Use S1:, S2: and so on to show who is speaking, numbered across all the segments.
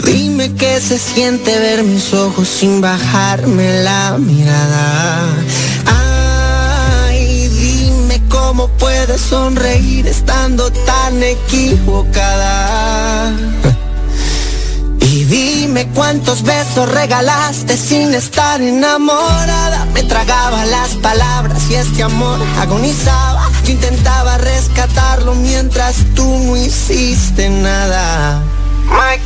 S1: Dime qué se siente ver mis ojos sin bajarme la mirada. Ay, dime cómo puedes sonreír estando tan equivocada. Y dime cuántos besos regalaste sin estar enamorada. Me tragaba las palabras y este amor agonizaba. Yo intentaba rescatarlo mientras tú no hiciste nada. Mike.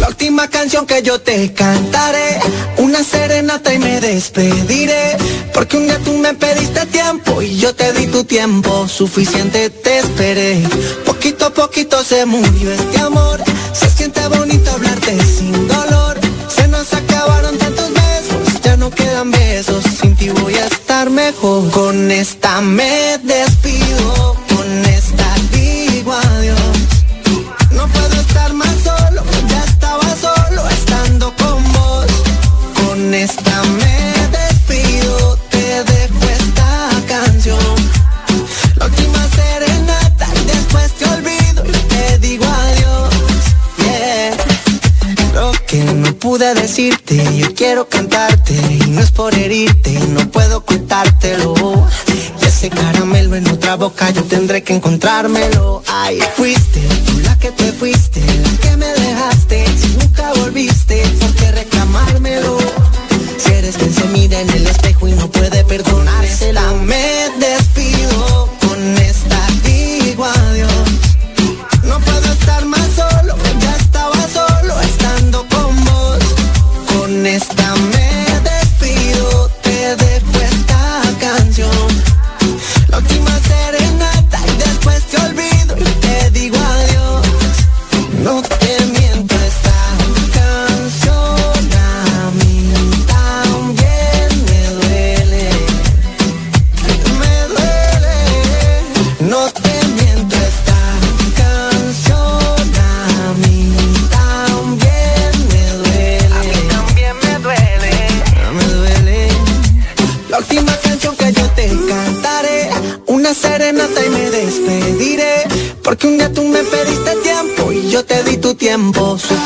S1: La última canción que yo te cantaré, una serenata y me despediré. Porque un día tú me pediste tiempo y yo te di tu tiempo, suficiente te esperé. Poquito a poquito se murió este amor, se siente bonito hablarte sin dolor. Se nos acabaron tantos besos, ya no quedan besos, sin ti voy a estar mejor. Con esta me despido, pude decirte, yo quiero cantarte y no es por herirte, no puedo contártelo. Y ese caramelo en otra boca yo tendré que encontrármelo. Ay, fuiste tú la que te fuiste, te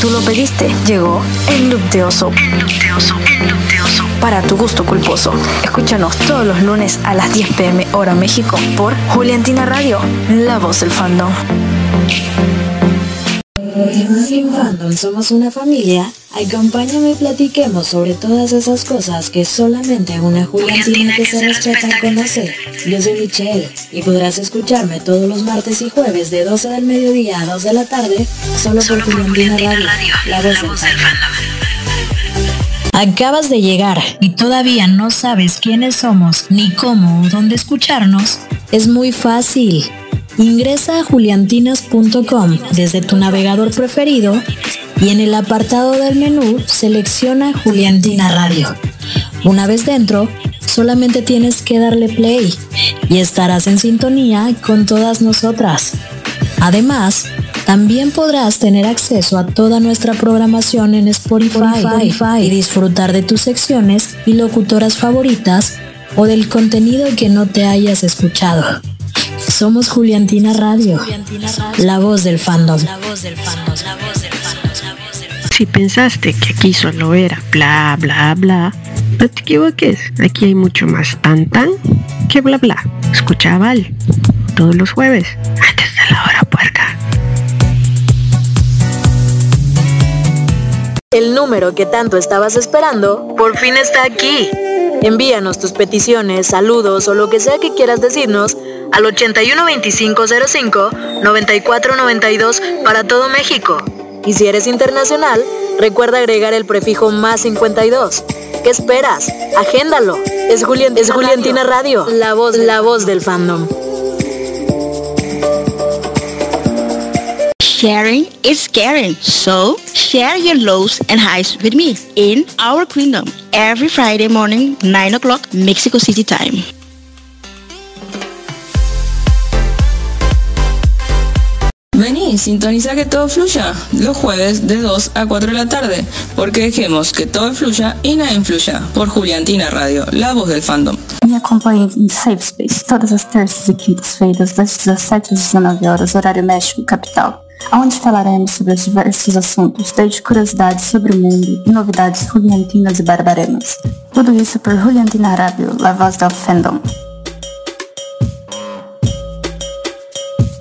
S1: tú
S2: lo pediste, llegó el look de oso. El look de oso, el look de oso. Para tu gusto culposo. Escúchanos todos los lunes a las 10 pm hora México por Juliantina Radio, la voz del fandom.
S3: Fandom somos una familia, acompáñame y platiquemos sobre todas esas cosas que solamente una Juliantina que se respeta conoce. Yo soy Michelle y podrás escucharme todos los martes y jueves de 12 del mediodía a 2 de la tarde solo, por Juliantina Radio, la voz del fandom.
S4: Acabas de llegar y todavía no sabes quiénes somos, ni cómo o dónde escucharnos.
S3: Es muy fácil. Ingresa a juliantinas.com desde tu navegador preferido y en el apartado del menú selecciona Juliantina Radio. Una vez dentro, solamente tienes que darle play y estarás en sintonía con todas nosotras. Además, También podrás tener acceso a toda nuestra programación en Spotify, y disfrutar de tus secciones y locutoras favoritas o del contenido que no te hayas escuchado. Somos Juliantina Radio, la voz del fandom.
S5: Si pensaste que aquí solo era bla bla bla, no te equivoques. Aquí hay mucho más tan tan que bla bla. Escucha Val todos los jueves antes de la hora puerca.
S2: El número que tanto estabas esperando por fin está aquí. Envíanos tus peticiones, saludos o lo que sea que quieras decirnos al 812505 9492 para todo México. Y si eres internacional, recuerda agregar el prefijo más 52. ¿Qué esperas? Agéndalo. Es, es Juliantina Radio, la voz, la voz del fandom.
S6: Sharing is caring. So, share your lows and highs with me in our kingdom every Friday morning, 9 o'clock, Mexico City time.
S7: Vení, sintoniza que todo fluya los jueves de 2 a 4 de la tarde, porque dejemos que todo fluya e nada influya. Por Juliantina Radio, la voz del fandom.
S8: Me acompanhe em Safe Space todas as terças e quintas-feiras, das 17 às 19 horas, horário México, capital. onde falaremos sobre os diversos assuntos, desde curiosidades sobre o mundo e novidades juliantinas e barbaremas. Tudo isso por Juliantina Radio, la voz del fandom.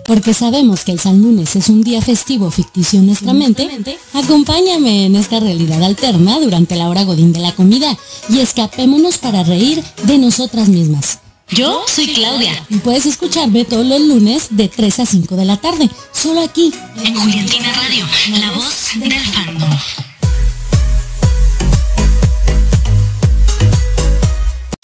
S9: Porque sabemos que el San Lunes es un día festivo ficticio en nuestra mente, acompáñame en esta realidad alterna durante la hora godín de la comida y escapémonos para reír de nosotras mismas.
S4: Yo soy Claudia.
S9: Y puedes escucharme todos los lunes de 3 a 5 de la tarde, solo aquí,
S4: en Juliantina Radio, la voz del fandom.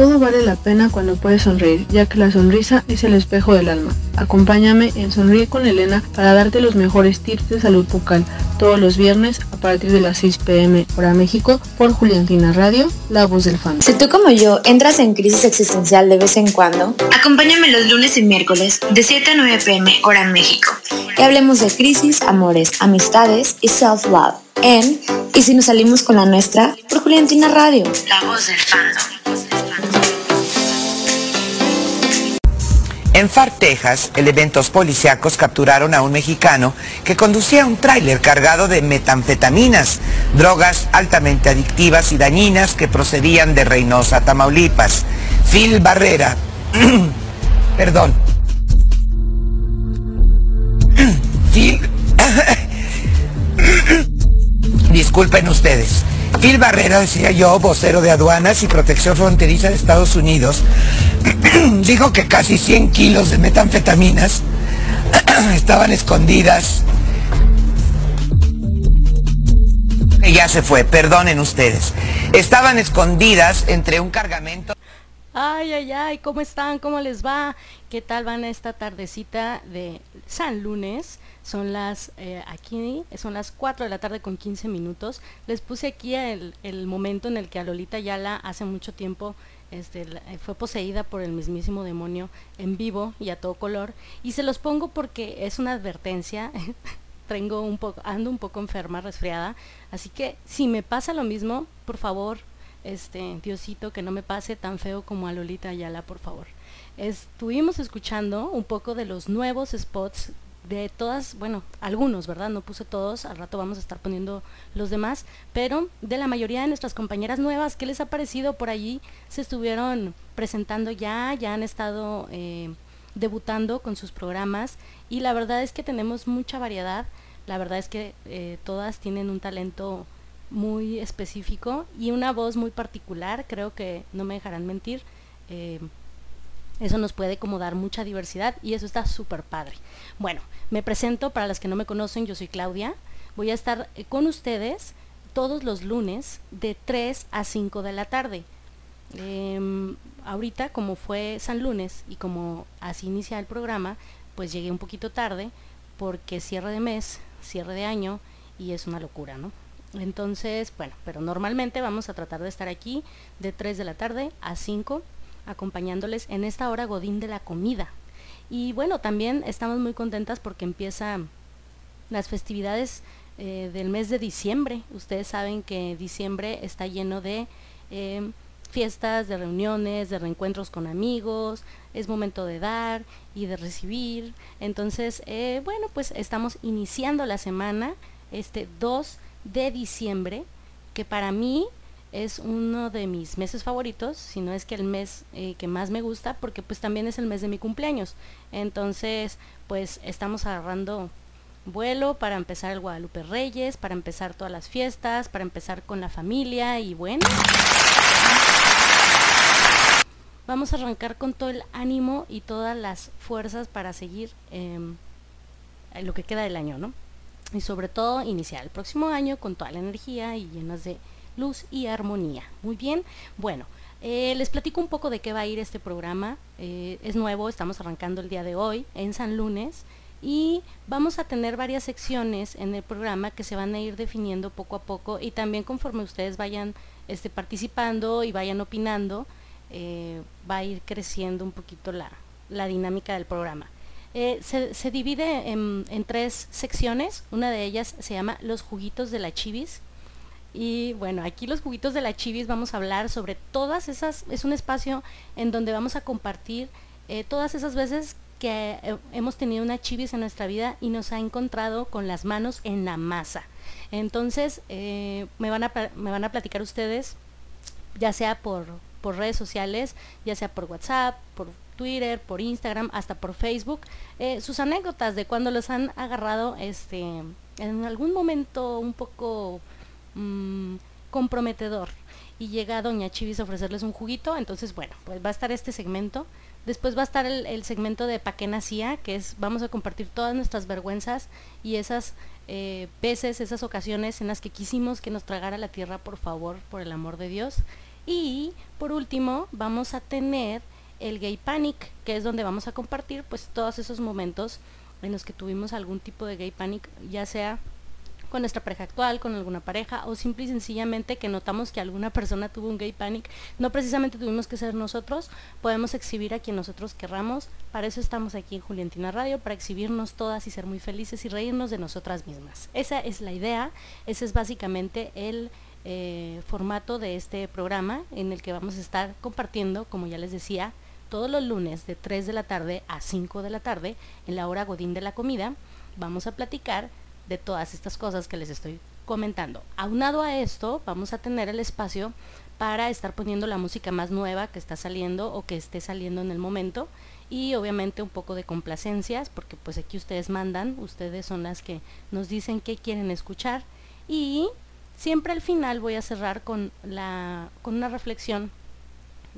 S10: Todo vale la pena cuando puedes sonreír, ya que la sonrisa es el espejo del alma. Acompáñame en Sonríe con Elena para darte los mejores tips de salud bucal todos los viernes a partir de las 6 pm hora México por Juliantina Radio, la voz del fan.
S11: Si tú como yo entras en crisis existencial de vez en cuando, acompáñame los lunes y miércoles de 7 a 9 pm hora México y hablemos de crisis, amores, amistades y self-love en Y si nos salimos con la nuestra por Juliantina Radio, la voz del fandom.
S12: En Far, Texas, elementos policíacos capturaron a un mexicano que conducía un tráiler cargado de metanfetaminas, drogas altamente adictivas y dañinas que procedían de Reynosa, Tamaulipas. Phil Barrera, perdón. Phil, disculpen ustedes. Phil Barrera, decía yo, vocero de aduanas y protección fronteriza de Estados Unidos, dijo que casi 100 kilos de metanfetaminas estaban escondidas. Ya se fue, perdonen ustedes. Estaban escondidas entre un cargamento.
S13: Ay, ay, ay, ¿cómo están? ¿Cómo les va? ¿Qué tal van esta tardecita de San Lunes? Son las, eh, aquí, son las 4 de la tarde con 15 minutos. Les puse aquí el, el momento en el que a Lolita Yala hace mucho tiempo este, eh, fue poseída por el mismísimo demonio en vivo y a todo color. Y se los pongo porque es una advertencia. Tengo un poco, ando un poco enferma, resfriada. Así que si me pasa lo mismo, por favor, este, Diosito, que no me pase tan feo como a Lolita Ayala, por favor. Estuvimos escuchando un poco de los nuevos spots de todas, bueno, algunos, ¿verdad? No puse todos, al rato vamos a estar poniendo los demás, pero de la mayoría de nuestras compañeras nuevas, ¿qué les ha parecido por allí? Se estuvieron presentando ya, ya han estado eh, debutando con sus programas y la verdad es que tenemos mucha variedad, la verdad es que eh, todas tienen un talento muy específico y una voz muy particular, creo que no me dejarán mentir. Eh, eso nos puede como dar mucha diversidad y eso está súper padre. Bueno, me presento para las que no me conocen, yo soy Claudia. Voy a estar eh, con ustedes todos los lunes de 3 a 5 de la tarde. Em, ahorita, como fue San Lunes y como así inicia el programa, pues llegué un poquito tarde porque cierre de mes, cierre de año y es una locura, ¿no? Entonces, bueno, pero normalmente vamos a tratar de estar aquí de 3 de la tarde a 5 acompañándoles en esta hora godín de la comida. Y bueno, también estamos muy contentas porque empieza las festividades eh, del mes de diciembre. Ustedes saben que diciembre está lleno de em, fiestas, de reuniones, de reencuentros con amigos, es momento de dar y de recibir. Entonces, eh, bueno, pues estamos iniciando la semana, este 2 de diciembre, que para mí es uno de mis meses favoritos, si no es que el mes eh, que más me gusta, porque pues también es el mes de mi cumpleaños. Entonces, pues estamos agarrando vuelo para empezar el Guadalupe Reyes, para empezar todas las fiestas, para empezar con la familia y bueno. Vamos a arrancar con todo el ánimo y todas las fuerzas para seguir em, lo que queda del año, ¿no? Y sobre todo iniciar el próximo año con toda la energía y llenas de luz y armonía. Muy bien, bueno, eh, les platico un poco de qué va a ir este programa. Eh, es nuevo, estamos arrancando el día de hoy en San Lunes y vamos a tener varias secciones en el programa que se van a ir definiendo poco a poco y también conforme ustedes vayan este, participando y vayan opinando, eh, va a ir creciendo un poquito la, dinámica del programa. Se, divide en, en, tres secciones, una de ellas se llama Los juguitos de la chivis. Y bueno, aquí los juguitos de la chivis vamos a hablar sobre todas esas, es un espacio en donde vamos a compartir eh, todas esas veces que eh, hemos tenido una chivis en nuestra vida y nos ha encontrado con las manos en la masa. Entonces, eh, me, van a, me van a platicar ustedes, ya sea por, por redes sociales, ya sea por WhatsApp, por Twitter, por Instagram, hasta por Facebook, sus anécdotas de cuando los han agarrado este, en algún momento un poco mm, comprometedor y llega Doña Chivis a ofrecerles un juguito, entonces bueno, pues va a estar este segmento Después va a estar el, segmento de Pa' qué nacía, que es vamos a compartir todas nuestras vergüenzas y esas eh, veces, esas ocasiones en las que quisimos que nos tragara la tierra, por favor, por el amor de Dios. Y por último, vamos a tener el Gay Panic, que es donde vamos a compartir pues todos esos momentos en los que tuvimos algún tipo de Gay Panic, ya sea con nuestra pareja actual, con alguna pareja, o simple y sencillamente que notamos que alguna persona tuvo un gay panic, no precisamente tuvimos que ser nosotros, podemos exhibir a quien nosotros querramos, para eso estamos aquí en Juliantina Radio, para exhibirnos todas y ser muy felices y reírnos de nosotras mismas. Esa es la idea, ese es básicamente el eh, formato de este programa en el que vamos a estar compartiendo, como ya les decía, todos los lunes de 3 de la tarde a 5 de la tarde, en la hora Godín de la comida, vamos a platicar de todas estas cosas que les estoy comentando. Aunado a esto, vamos a tener el espacio para estar poniendo la música más nueva que está saliendo o que esté saliendo en el momento y obviamente un poco de complacencias porque pues aquí ustedes mandan, ustedes son las que nos dicen qué quieren escuchar y siempre al final voy a cerrar con, la, con una reflexión,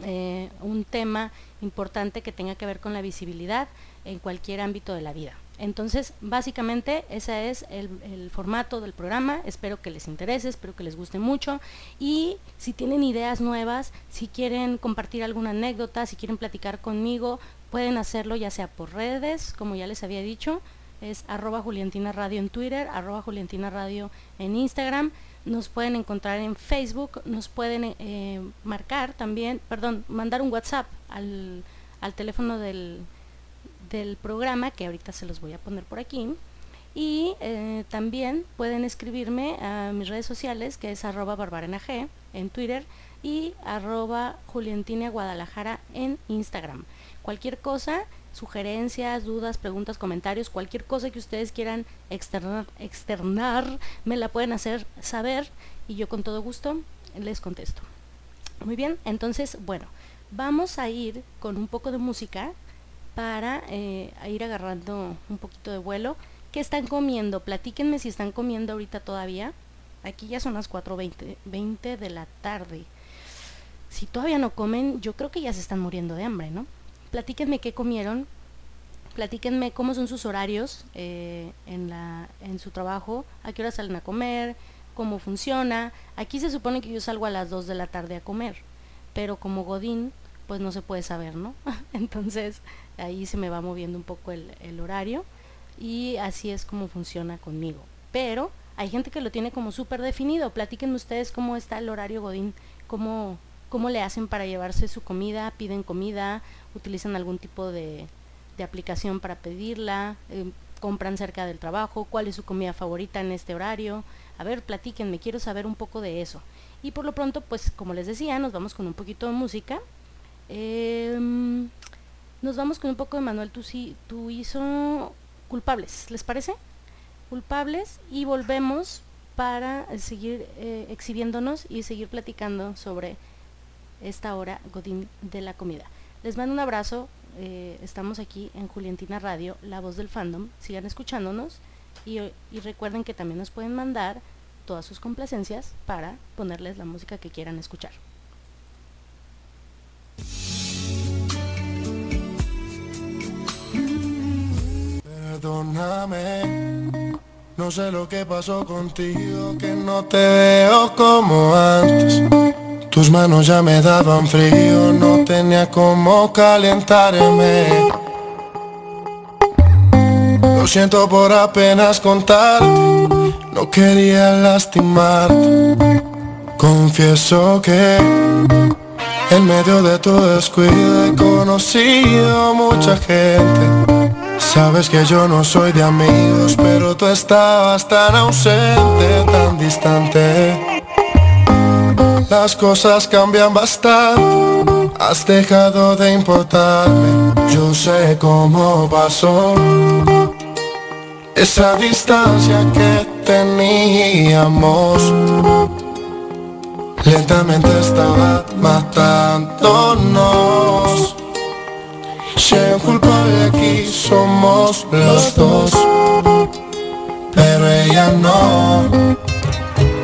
S13: eh, un tema importante que tenga que ver con la visibilidad en cualquier ámbito de la vida. Entonces, básicamente, ese es el, formato del programa. Espero que les interese, espero que les guste mucho. Y si tienen ideas nuevas, si quieren compartir alguna anécdota, si quieren platicar conmigo, pueden hacerlo ya sea por redes, como ya les había dicho. Es arroba Juliantina Radio en Twitter, arroba Juliantina Radio en Instagram. Nos pueden encontrar en Facebook, nos pueden eh, marcar también, perdón, mandar un WhatsApp al teléfono del, del programa, que ahorita se los voy a poner por aquí. Y eh, también pueden escribirme a mis redes sociales, que es arroba barbarenag en Twitter y arroba Juliantina Guadalajara en Instagram. Cualquier cosa, sugerencias, dudas, preguntas, comentarios, cualquier cosa que ustedes quieran externar, externar, me la pueden hacer saber y yo con todo gusto les contesto. Muy bien, entonces, bueno, vamos a ir con un poco de música para eh, ir agarrando un poquito de vuelo. ¿Qué están comiendo? Platíquenme si están comiendo ahorita todavía. Aquí ya son las 4.20 20 de la tarde. Si todavía no comen, yo creo que ya se están muriendo de hambre, ¿no? Platíquenme qué comieron. Platíquenme cómo son sus horarios eh, en, en su trabajo, a qué hora salen a comer, cómo funciona. Aquí se supone que yo salgo a las 2 de la tarde a comer, pero como Godín, pues no se puede saber, ¿no? Entonces ahí se me va moviendo un poco el, horario y así es como funciona conmigo. Pero hay gente que lo tiene como súper definido. Platíquenme ustedes cómo está el horario Godín, cómo, cómo le hacen para llevarse su comida, piden comida, utilizan algún tipo de, aplicación para pedirla, eh, compran cerca del trabajo, cuál es su comida favorita en este horario. A ver, platíquenme, quiero saber un poco de eso. Y por lo pronto, pues como les decía, nos vamos con un poquito de música. Em, nos vamos con un poco de Manuel tú hizo culpables, ¿les parece? Culpables y volvemos para seguir eh, exhibiéndonos y seguir platicando sobre esta hora Godín de la comida. Les mando un abrazo, eh, estamos aquí en Juliantina Radio, la voz del fandom, sigan escuchándonos y recuerden que también nos pueden mandar todas sus complacencias para ponerles la música que quieran escuchar.
S14: Perdóname, no sé lo que pasó contigo, que no te veo como antes. Tus manos ya me daban frío, no tenía como calentarme. Lo siento por apenas contarte, no quería lastimarte. Confieso que en medio de tu descuido he conocido mucha gente. Sabes que yo no soy de amigos, pero tú estabas tan ausente, tan distante. Las cosas cambian bastante, has dejado de importarme. Yo sé cómo pasó esa distancia que teníamos. Lentamente estaba matándonos. Si hay culpable aquí somos los dos. Pero ella no.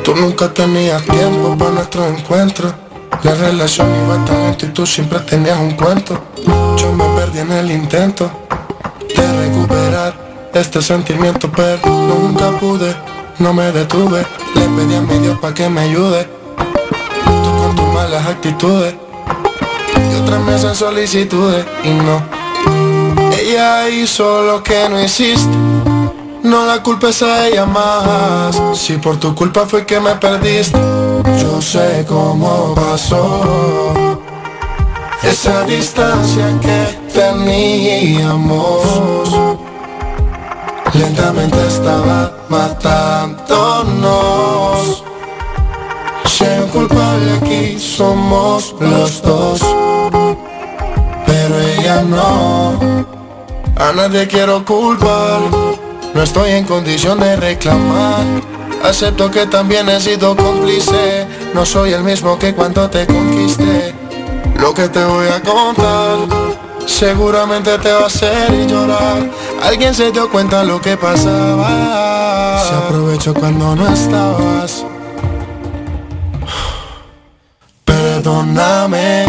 S14: Tú nunca tenías tiempo para nuestro encuentro. La relación iba tan lento y tú siempre tenías un cuento. Yo me perdí en el intento De recuperar este sentimiento Pero nunca pude, no me detuve. Le pedí a mi Dios pa' que me ayude malas actitudes. Y otras me hacen solicitudes y no. Ella hizo lo que no hiciste. No la culpes a ella más. Si por tu culpa fue que me perdiste Yo sé cómo pasó. Esa distancia que teníamos Lentamente estaba matándonos Un culpable aquí somos los dos pero ella no. A nadie quiero culpar, no estoy en condición de reclamar. Acepto que también he sido cómplice, no soy el mismo que cuando te conquisté. Lo que te voy a contar, seguramente te va a hacer llorar. Alguien se dio cuenta lo que pasaba, se aprovechó cuando no estabas. Perdóname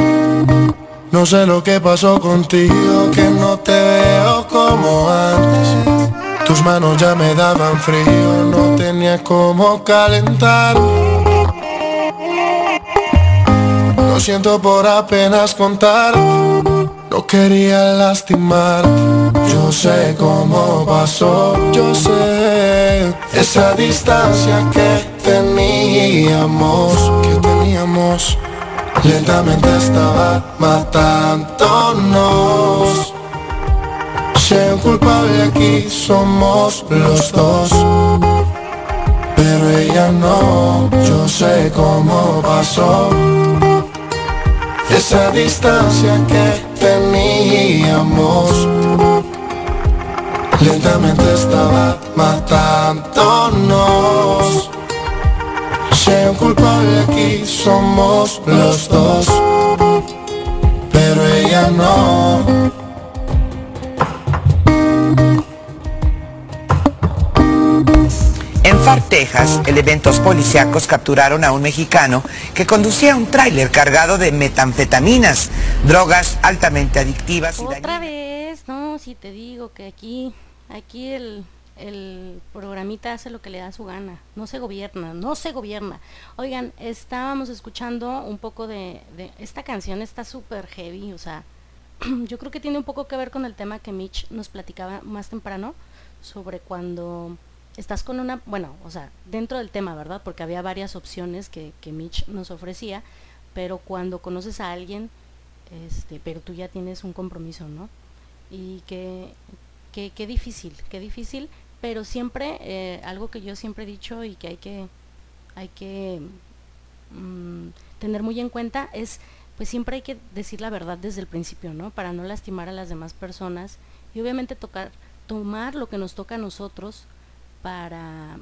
S14: no sé lo que pasó contigo, que no te veo como antes. Tus manos ya me daban frío, no tenía como calentar. Lo siento por apenas contar, no quería lastimar. Yo sé cómo pasó, yo sé esa distancia que teníamos, que teníamos. Lentamente estaba matándonos. Si hay un culpable aquí somos los dos. Pero ella no, yo sé cómo pasó. Esa distancia que teníamos. Lentamente estaba matándonos hay un culpable aquí somos los dos. Pero ella no.
S12: En Far, Texas, elementos policíacos capturaron a un mexicano que conducía un tráiler cargado de metanfetaminas, drogas altamente adictivas y
S13: Otra vez, no, si te digo que aquí, aquí el, el programita hace lo que le da su gana, no se gobierna, no se gobierna. Oigan, estábamos escuchando un poco de, esta canción, está súper heavy, o sea, yo creo que tiene un poco que ver con el tema que Mitch nos platicaba más temprano sobre cuando estás con una, bueno, o sea, dentro del tema, ¿verdad? Porque había varias opciones que, que Mitch nos ofrecía, pero cuando conoces a alguien, este, pero tú ya tienes un compromiso, ¿no? Y que qué, qué difícil, qué difícil, pero siempre, eh, algo que yo siempre he dicho y que hay que, hay que mm, tener muy en cuenta es, pues siempre hay que decir la verdad desde el principio, ¿no? Para no lastimar a las demás personas y obviamente tocar, tomar lo que nos toca a nosotros para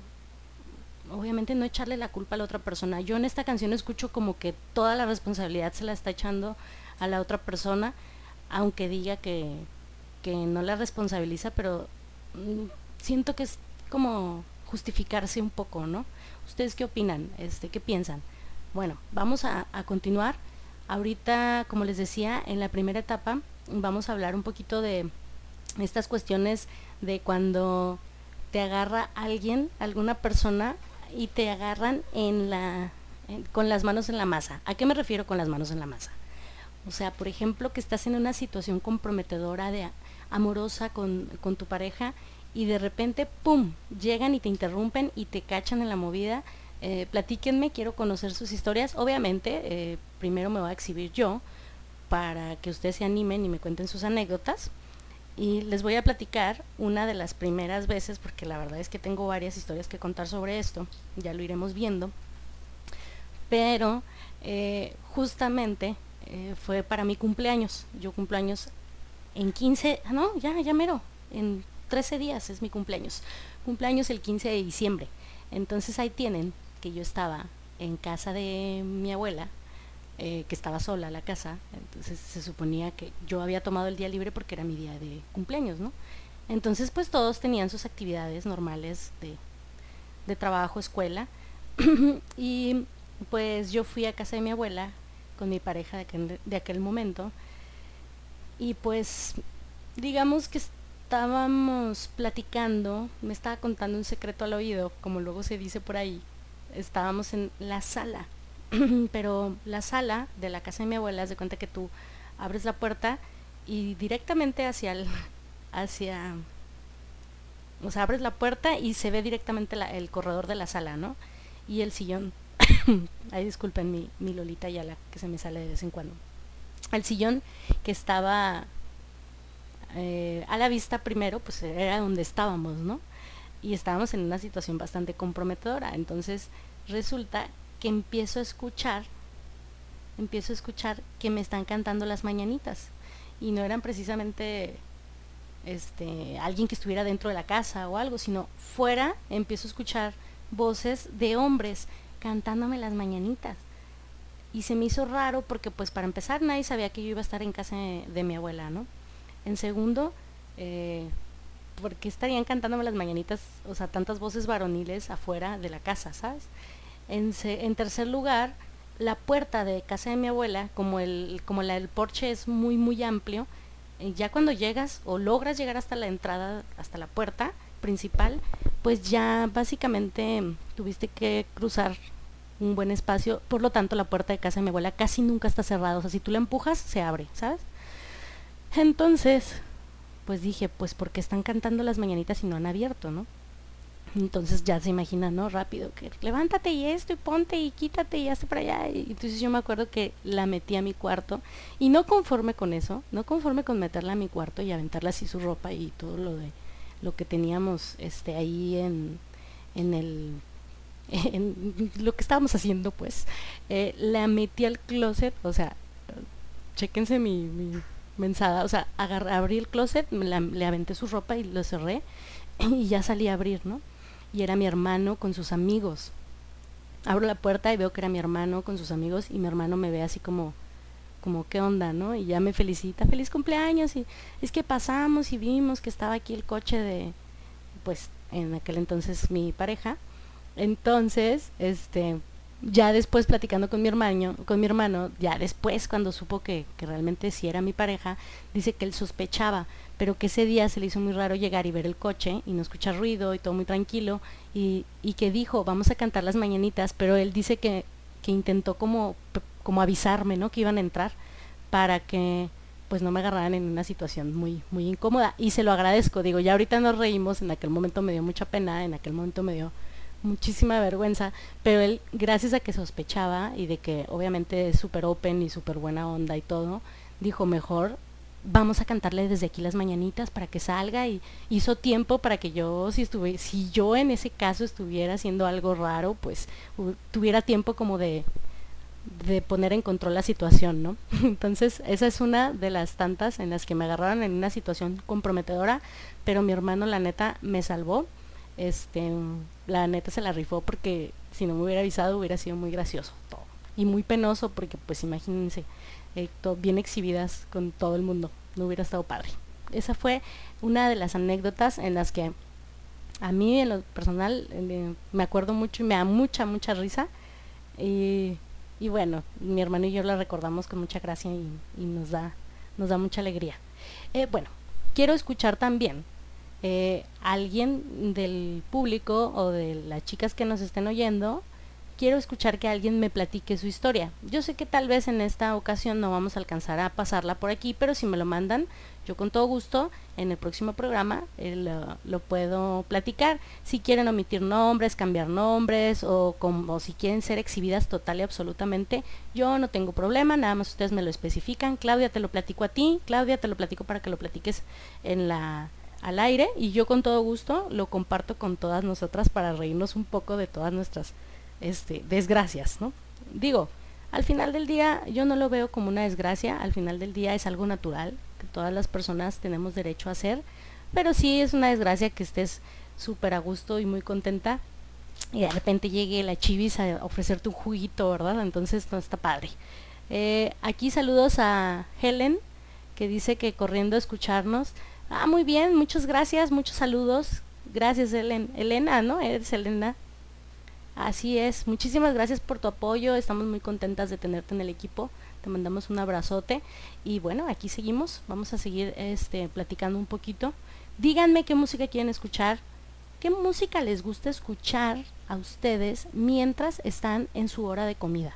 S13: obviamente no echarle la culpa a la otra persona. Yo en esta canción escucho como que toda la responsabilidad se la está echando a la otra persona, aunque diga que, que no la responsabiliza, pero mm, siento que es como justificarse un poco, ¿no? ¿Ustedes qué opinan? Este, ¿Qué piensan? Bueno, vamos a, continuar. Ahorita, como les decía, en la primera etapa vamos a hablar un poquito de estas cuestiones de cuando te agarra alguien, alguna persona y te agarran en la con las manos en la masa. ¿A qué me refiero con las manos en la masa? O sea, por ejemplo, que estás en una situación comprometedora de amorosa con, con tu pareja y de repente, ¡pum!, llegan y te interrumpen y te cachan en la movida. Eh, platíquenme, quiero conocer sus historias. Obviamente, eh, primero me voy a exhibir yo para que ustedes se animen y me cuenten sus anécdotas. Y les voy a platicar una de las primeras veces, porque la verdad es que tengo varias historias que contar sobre esto, ya lo iremos viendo. Pero eh, justamente fue para mi cumpleaños. Yo cumpleaños en 15, ah, no, ya, ya mero, en 13 días es mi cumpleaños. Cumpleaños el 15 de diciembre. Entonces ahí tienen que yo estaba en casa de mi abuela, eh, que estaba sola la casa, entonces se suponía que yo había tomado el día libre porque era mi día de cumpleaños, ¿no? Entonces pues todos tenían sus actividades normales de, de trabajo, escuela, y pues yo fui a casa de mi abuela con mi pareja de aquel, de aquel momento, y pues digamos que estábamos platicando, me estaba contando un secreto al oído, como luego se dice por ahí, estábamos en la sala pero la sala de la casa de mi abuela, de cuenta que tú abres la puerta y directamente hacia el, hacia, o sea, abres la puerta y se ve directamente el corredor de la sala, ¿no? Y el sillón, ahí disculpen mi, mi Lolita ya la que se me sale de vez en cuando. El sillón que estaba eh, a la vista primero, pues era donde estábamos, ¿no? Y estábamos en una situación bastante comprometedora. Entonces resulta que empiezo a escuchar, empiezo a escuchar que me están cantando las mañanitas. Y no eran precisamente este, alguien que estuviera dentro de la casa o algo, sino fuera empiezo a escuchar voces de hombres cantándome las mañanitas. Y se me hizo raro porque pues para empezar nadie sabía que yo iba a estar en casa de, mi abuela, ¿no? En segundo, eh, porque estarían cantándome las mañanitas, o sea, tantas voces varoniles afuera de la casa, ¿sabes? En, tercer lugar, la puerta de casa de mi abuela, como el, como la del porche es muy muy amplio, eh, ya cuando llegas o logras llegar hasta la entrada, hasta la puerta principal, pues ya básicamente tuviste que cruzar un buen espacio, por lo tanto la puerta de casa de mi abuela casi nunca está cerrada, o sea, si tú la empujas, se abre, ¿sabes? Entonces, pues dije, pues porque están cantando las mañanitas y no han abierto, ¿no? Entonces ya se imagina, ¿no? Rápido, que levántate y esto y ponte y quítate y hazte para allá. Y entonces yo me acuerdo que la metí a mi cuarto y no conforme con eso, no conforme con meterla a mi cuarto y aventarla así su ropa y todo lo de lo que teníamos este ahí en, en el en lo que estábamos haciendo pues eh, la metí al closet o sea chequense mi, mi mensada o sea abrí el closet le aventé su ropa y lo cerré y ya salí a abrir no y era mi hermano con sus amigos. Abro la puerta y veo que era mi hermano con sus amigos y mi hermano me ve así como, como qué onda, ¿no? Y ya me felicita, feliz cumpleaños y es que pasamos y vimos que estaba aquí el coche de, pues en aquel entonces mi pareja. Entonces, este, ya después platicando con mi hermano, con mi hermano, ya después cuando supo que, que realmente sí era mi pareja, dice que él sospechaba, pero que ese día se le hizo muy raro llegar y ver el coche y no escuchar ruido y todo muy tranquilo y, y que dijo, vamos a cantar las mañanitas, pero él dice que, que intentó como, como avisarme, ¿no? Que iban a entrar para que pues no me agarraran en una situación muy, muy incómoda. Y se lo agradezco, digo, ya ahorita nos reímos, en aquel momento me dio mucha pena, en aquel momento me dio muchísima vergüenza, pero él, gracias a que sospechaba y de que obviamente es súper open y súper buena onda y todo, dijo, mejor vamos a cantarle desde aquí las mañanitas para que salga y hizo tiempo para que yo si estuve si yo en ese caso estuviera haciendo algo raro pues tuviera tiempo como de de poner en control la situación no entonces esa es una de las tantas en las que me agarraron en una situación comprometedora pero mi hermano la neta me salvó este la neta se la rifó porque si no me hubiera avisado hubiera sido muy gracioso todo y muy penoso porque pues imagínense eh, bien exhibidas con todo el mundo. No hubiera estado padre. Esa fue una de las anécdotas en las que a mí en lo personal eh, me acuerdo mucho y me da mucha, mucha risa. Y, bueno, mi hermano y yo la recordamos con mucha gracia y, nos, da, nos da mucha alegría. Eh, bueno, quiero escuchar también alguien del público o de las chicas que nos estén oyendo quiero escuchar que alguien me platique su historia. Yo sé que tal vez en esta ocasión no vamos a alcanzar a pasarla por aquí, pero si me lo mandan, yo con todo gusto en el próximo programa eh, lo, puedo platicar. Si quieren omitir nombres, cambiar nombres o como si quieren ser exhibidas total y absolutamente, yo no tengo problema, nada más ustedes me lo especifican. Claudia, te lo platico a ti, Claudia, te lo platico para que lo platiques en la al aire y yo con todo gusto lo comparto con todas nosotras para reírnos un poco de todas nuestras este, desgracias, ¿no? Digo, al final del día yo no lo veo como una desgracia, al final del día es algo natural que todas las personas tenemos derecho a hacer, pero sí es una desgracia que estés súper a gusto y muy contenta y de repente llegue la chivis a ofrecerte un juguito, ¿verdad? Entonces no está padre. Eh, aquí saludos a Helen, que dice que corriendo a escucharnos. Ah, muy bien, muchas gracias, muchos saludos. Gracias. Elena, ¿no? Eres Elena. Así es, muchísimas gracias por tu apoyo, estamos muy contentas de tenerte en el equipo, te mandamos un abrazote y bueno, aquí seguimos, vamos a seguir este, platicando un poquito. Díganme qué música quieren escuchar, qué música les gusta escuchar a ustedes mientras están en su hora de comida.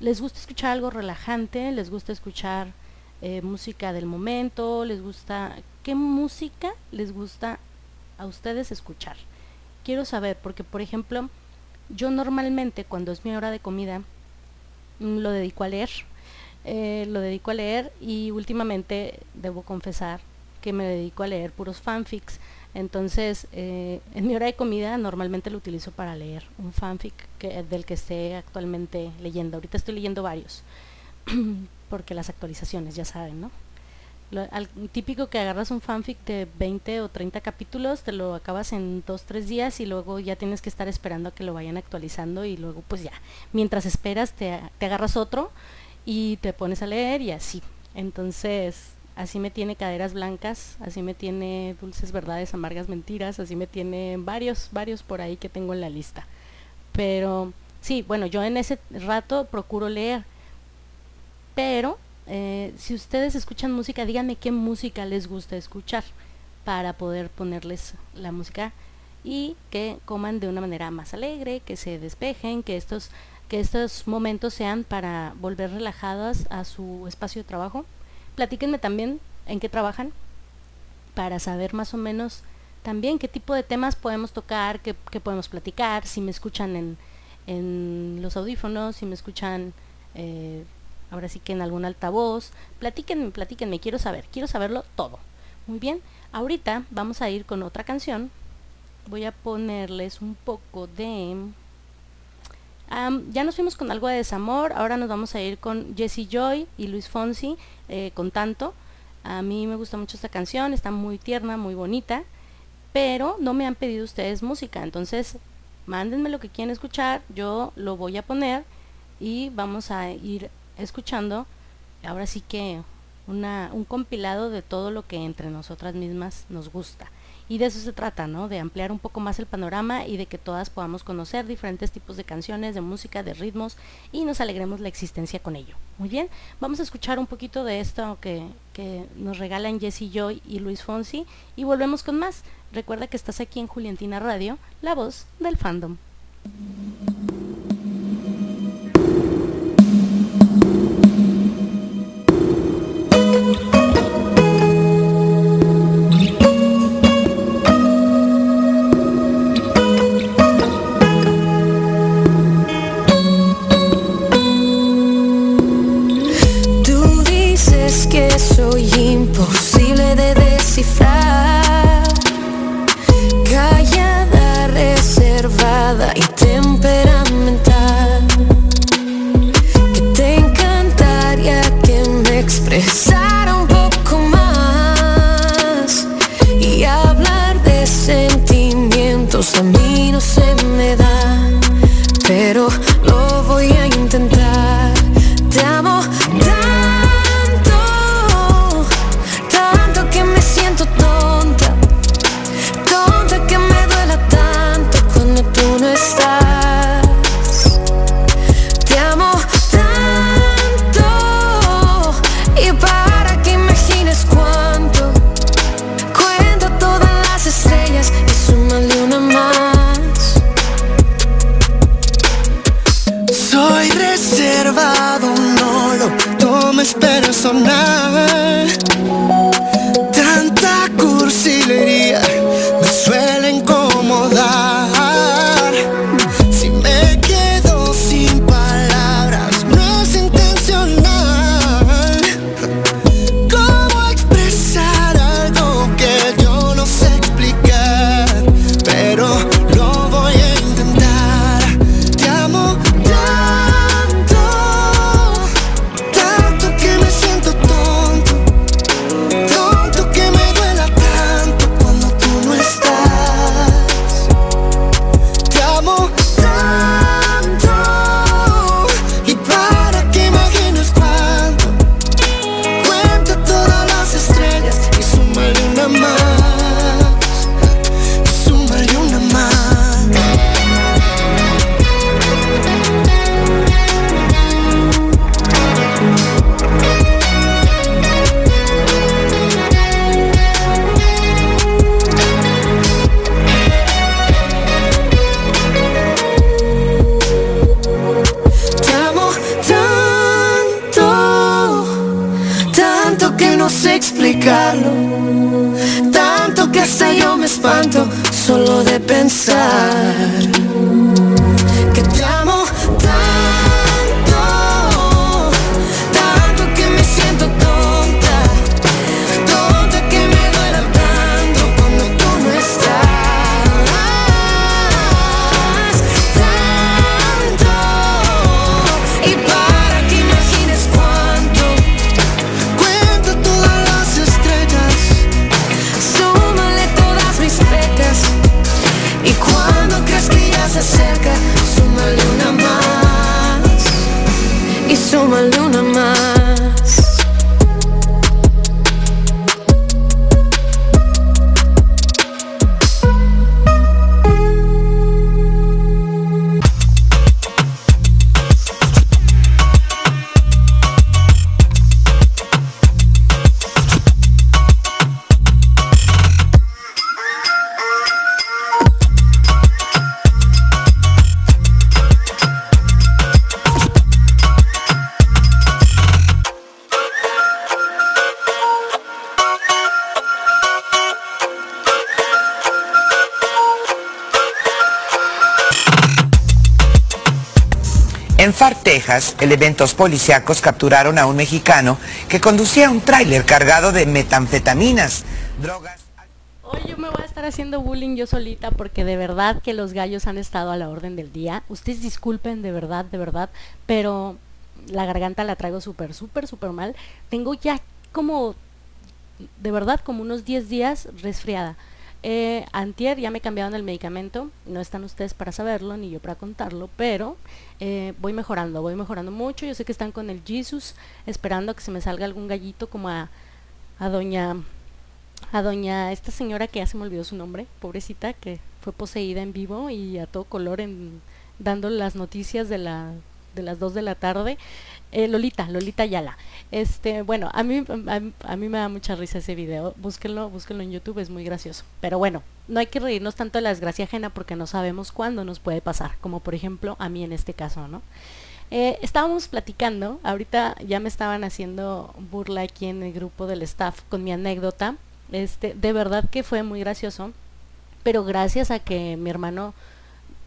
S13: ¿Les gusta escuchar algo relajante? ¿Les gusta escuchar eh, música del momento? ¿Les gusta... ¿Qué música les gusta a ustedes escuchar? quiero saber, porque por ejemplo, yo normalmente cuando es mi hora de comida, mm, lo dedico a leer. Eh, lo dedico a leer y últimamente debo confesar que me dedico a leer puros fanfics. Entonces, eh, en mi hora de comida normalmente lo utilizo para leer un fanfic que, del que esté actualmente leyendo. Ahorita estoy leyendo varios, porque las actualizaciones, ya saben, ¿no? al, típico que agarras un fanfic de 20 o 30 capítulos, te lo acabas en 2, 3 días y luego ya tienes que estar esperando a que lo vayan actualizando y luego pues ya, mientras esperas te, te agarras otro y te pones a leer y así. Entonces, así me tiene caderas blancas, así me tiene dulces verdades, amargas mentiras, así me tiene varios, varios por ahí que tengo en la lista. Pero sí, bueno, yo en ese rato procuro leer, pero eh, si ustedes escuchan música, díganme qué música les gusta escuchar para poder ponerles la música y que coman de una manera más alegre, que se despejen, que estos, que estos momentos sean para volver relajadas a su espacio de trabajo. Platíquenme también en qué trabajan para saber más o menos también qué tipo de temas podemos tocar, qué, podemos platicar, si me escuchan en, en los audífonos, si me escuchan eh, ahora sí que en algún altavoz. Platíquenme, platíquenme, quiero saber, quiero saberlo todo. Muy bien, ahorita vamos a ir con otra canción. Voy a ponerles un poco de... ya nos fuimos con algo de desamor, ahora nos vamos a ir con Jesse Joy y Luis Fonsi eh, con tanto. A mí me gusta mucho esta canción, está muy tierna, muy bonita, pero no me han pedido ustedes música, entonces mándenme lo que quieren escuchar, yo lo voy a poner y vamos a ir escuchando ahora sí que una, un compilado de todo lo que entre nosotras mismas nos gusta. Y de eso se trata, ¿no? De ampliar un poco más el panorama y de que todas podamos conocer diferentes tipos de canciones, de música, de ritmos y nos alegremos la existencia con ello. Muy bien, vamos a escuchar un poquito de esto que, que nos regalan Jesse Joy y Luis Fonsi y volvemos con más. Recuerda que estás aquí en Juliantina Radio, la voz del fandom.
S12: Texas, elementos policíacos capturaron a un mexicano que conducía un tráiler cargado de metanfetaminas, drogas.
S13: Hoy yo me voy a estar haciendo bullying yo solita porque de verdad que los gallos han estado a la orden del día. Ustedes disculpen de verdad, de verdad, pero la garganta la traigo súper, súper, súper mal. Tengo ya como, de verdad, como unos 10 días resfriada. Eh, antier ya me cambiaron el medicamento, no están ustedes para saberlo ni yo para contarlo, pero eh, voy mejorando, voy mejorando mucho. Yo sé que están con el Jesus esperando a que se me salga algún gallito como a, a doña a doña esta señora que ya se me olvidó su nombre, pobrecita, que fue poseída en vivo y a todo color en dando las noticias de la de las 2 de la tarde. Eh, Lolita, Lolita Yala. Este, bueno, a mí, a, mí me da mucha risa ese video. Búsquenlo, búsquenlo en YouTube, es muy gracioso. Pero bueno, no hay que reírnos tanto de la desgracia ajena porque no sabemos cuándo nos puede pasar, como por ejemplo a mí en este caso, ¿no? Eh, estábamos platicando, ahorita ya me estaban haciendo burla aquí en el grupo del staff con mi anécdota. Este, de verdad que fue muy gracioso, pero gracias a que mi hermano,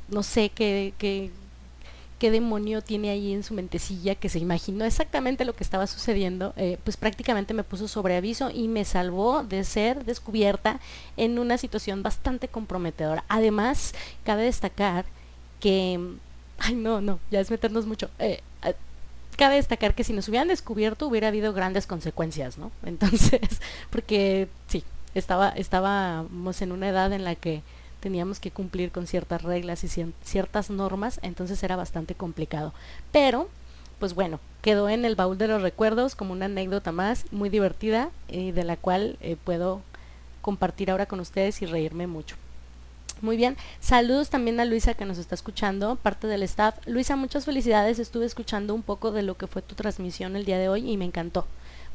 S13: no sé qué, qué demonio tiene ahí en su mentecilla que se imaginó exactamente lo que estaba sucediendo, eh, pues prácticamente me puso sobre aviso y me salvó de ser descubierta en una situación bastante comprometedora. Además, cabe destacar que, ay no, no, ya es meternos mucho. Eh, eh, cabe destacar que si nos hubieran descubierto hubiera habido grandes consecuencias, ¿no? Entonces, porque sí, estaba, estábamos en una edad en la que teníamos que cumplir con ciertas reglas y ciertas normas, entonces era bastante complicado. Pero, pues bueno, quedó en el baúl de los recuerdos como una anécdota más muy divertida y de la cual eh, puedo compartir ahora con ustedes y reírme mucho. Muy bien, saludos también a Luisa que nos está escuchando, parte del staff. Luisa, muchas felicidades, estuve escuchando un poco de lo que fue tu transmisión el día de hoy y me encantó.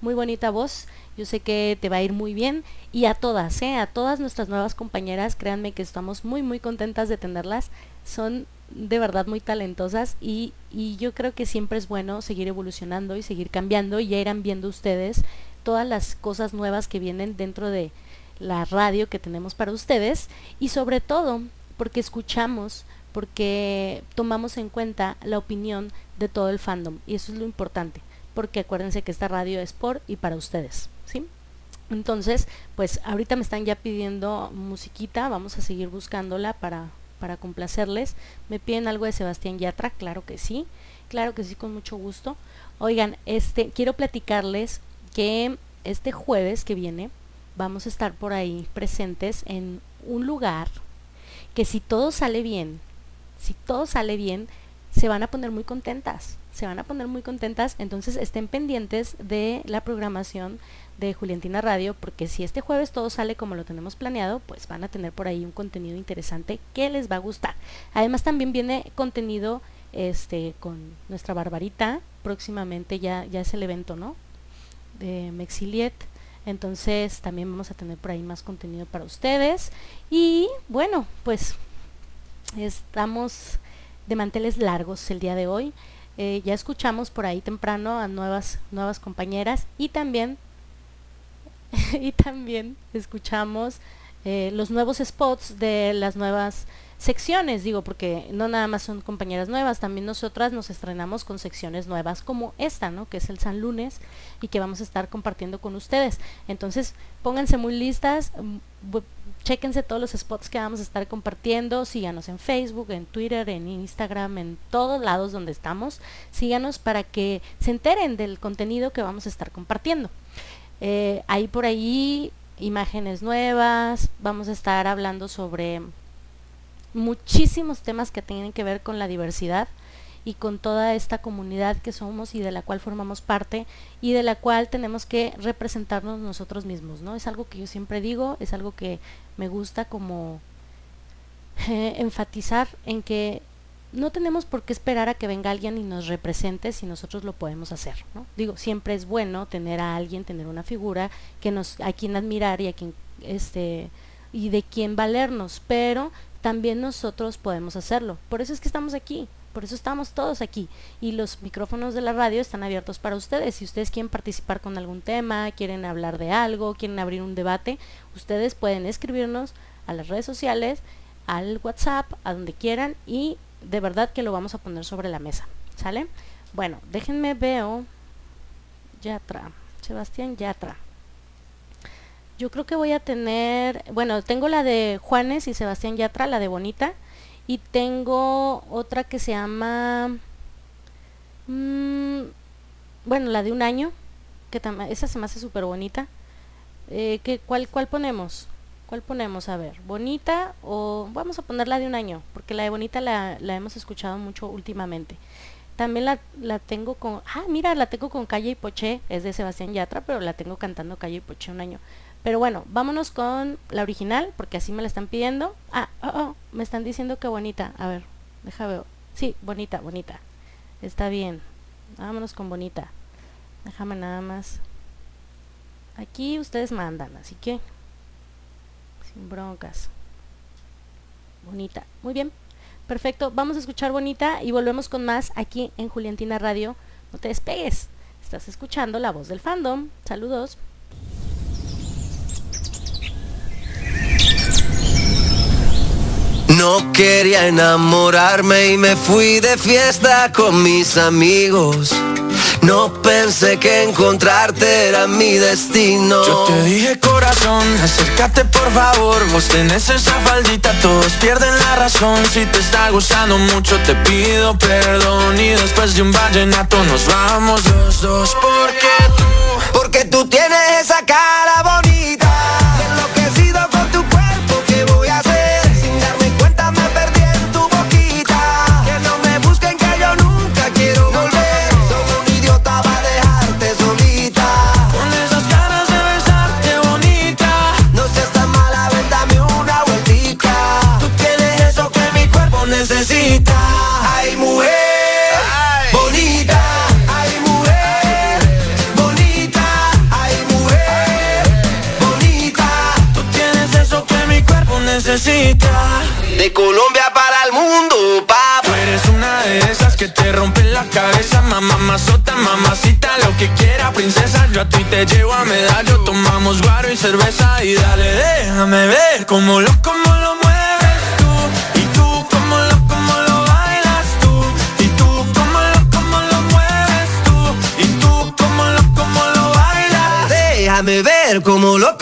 S13: Muy bonita voz, yo sé que te va a ir muy bien. Y a todas, ¿eh? a todas nuestras nuevas compañeras, créanme que estamos muy muy contentas de tenerlas, son de verdad muy talentosas y, y yo creo que siempre es bueno seguir evolucionando y seguir cambiando. Y ya irán viendo ustedes todas las cosas nuevas que vienen dentro de, la radio que tenemos para ustedes. Y sobre todo porque escuchamos, porque tomamos en cuenta la opinión de todo el fandom. Y eso es lo importante, porque acuérdense que esta radio es por y para ustedes, ¿sí? Entonces, pues ahorita me están ya pidiendo musiquita, vamos a seguir buscándola para, para complacerles. Me piden algo de Sebastián Yatra, claro que sí, claro que sí, con mucho gusto. Oigan, este, quiero platicarles que este jueves que viene, vamos a estar por ahí presentes en un lugar que si todo sale bien, si todo sale bien, se van a poner muy contentas, se van a poner muy contentas, entonces estén pendientes de la programación de Juliantina Radio, porque si este jueves todo sale como lo tenemos planeado, pues van a tener por ahí un contenido interesante que les va a gustar. Además también viene contenido este con nuestra Barbarita, próximamente ya, ya es el evento, ¿no? De Mexiliet entonces también vamos a tener por ahí más contenido para ustedes. Y bueno, pues estamos de manteles largos el día de hoy. Eh, ya escuchamos por ahí temprano a nuevas, nuevas compañeras y también, y también escuchamos eh, los nuevos spots de las nuevas secciones, digo, porque no nada más son compañeras nuevas, también nosotras nos estrenamos con secciones nuevas como esta, ¿no? Que es el San Lunes y que vamos a estar compartiendo con ustedes. Entonces, pónganse muy listas, mm, chéquense todos los spots que vamos a estar compartiendo, síganos en Facebook, en Twitter, en Instagram, en todos lados donde estamos, síganos para que se enteren del contenido que vamos a estar compartiendo. Eh, hay por ahí imágenes nuevas, vamos a estar hablando sobre muchísimos temas que tienen que ver con la diversidad y con toda esta comunidad que somos y de la cual formamos parte y de la cual tenemos que representarnos nosotros mismos, ¿no? Es algo que yo siempre digo, es algo que me gusta como eh, enfatizar en que no tenemos por qué esperar a que venga alguien y nos represente si nosotros lo podemos hacer, ¿no? Digo, siempre es bueno tener a alguien, tener una figura que nos a quien admirar y a quien este y de quien valernos, pero también nosotros podemos hacerlo. Por eso es que estamos aquí, por eso estamos todos aquí. Y los micrófonos de la radio están abiertos para ustedes. Si ustedes quieren participar con algún tema, quieren hablar de algo, quieren abrir un debate, ustedes pueden escribirnos a las redes sociales, al WhatsApp, a donde quieran y de verdad que lo vamos a poner sobre la mesa. ¿Sale? Bueno, déjenme veo. Yatra. Sebastián Yatra. Yo creo que voy a tener, bueno, tengo la de Juanes y Sebastián Yatra, la de Bonita, y tengo otra que se llama, mm, bueno, la de un año, que esa se me hace súper bonita. Eh, ¿cuál, ¿Cuál ponemos? ¿Cuál ponemos? A ver, bonita o vamos a poner la de un año, porque la de bonita la, la hemos escuchado mucho últimamente. También la, la, tengo con, ah, mira, la tengo con Calle y Poché, es de Sebastián Yatra, pero la tengo cantando Calle y Poché un año. Pero bueno, vámonos con la original, porque así me la están pidiendo. Ah, oh, oh, me están diciendo que bonita. A ver, deja ver. Sí, bonita, bonita. Está bien. Vámonos con bonita. Déjame nada más. Aquí ustedes mandan, así que sin broncas. Bonita. Muy bien. Perfecto. Vamos a escuchar bonita y volvemos con más aquí en Juliantina Radio. No te despegues. Estás escuchando la voz del fandom. Saludos.
S1: No quería enamorarme y me fui de fiesta con mis amigos. No pensé que encontrarte era mi destino.
S15: Yo te dije corazón, acércate por favor. Vos tenés esa faldita, todos pierden la razón. Si te está gustando mucho, te pido perdón. Y después de un vallenato nos vamos los dos. Porque tú,
S1: porque tú tienes esa cara
S15: De
S1: Colombia para el mundo, papá.
S15: Tú eres una de esas que te rompen la cabeza, mamá mazota, mamacita, lo que quiera, princesa. Yo a ti te llevo a medallo, tomamos guaro y cerveza y dale, déjame ver cómo lo, cómo lo mueves tú. Y tú, cómo lo, cómo lo bailas tú. Y tú, cómo lo, cómo lo mueves tú. Y tú, cómo lo, cómo lo bailas.
S1: Déjame ver cómo lo,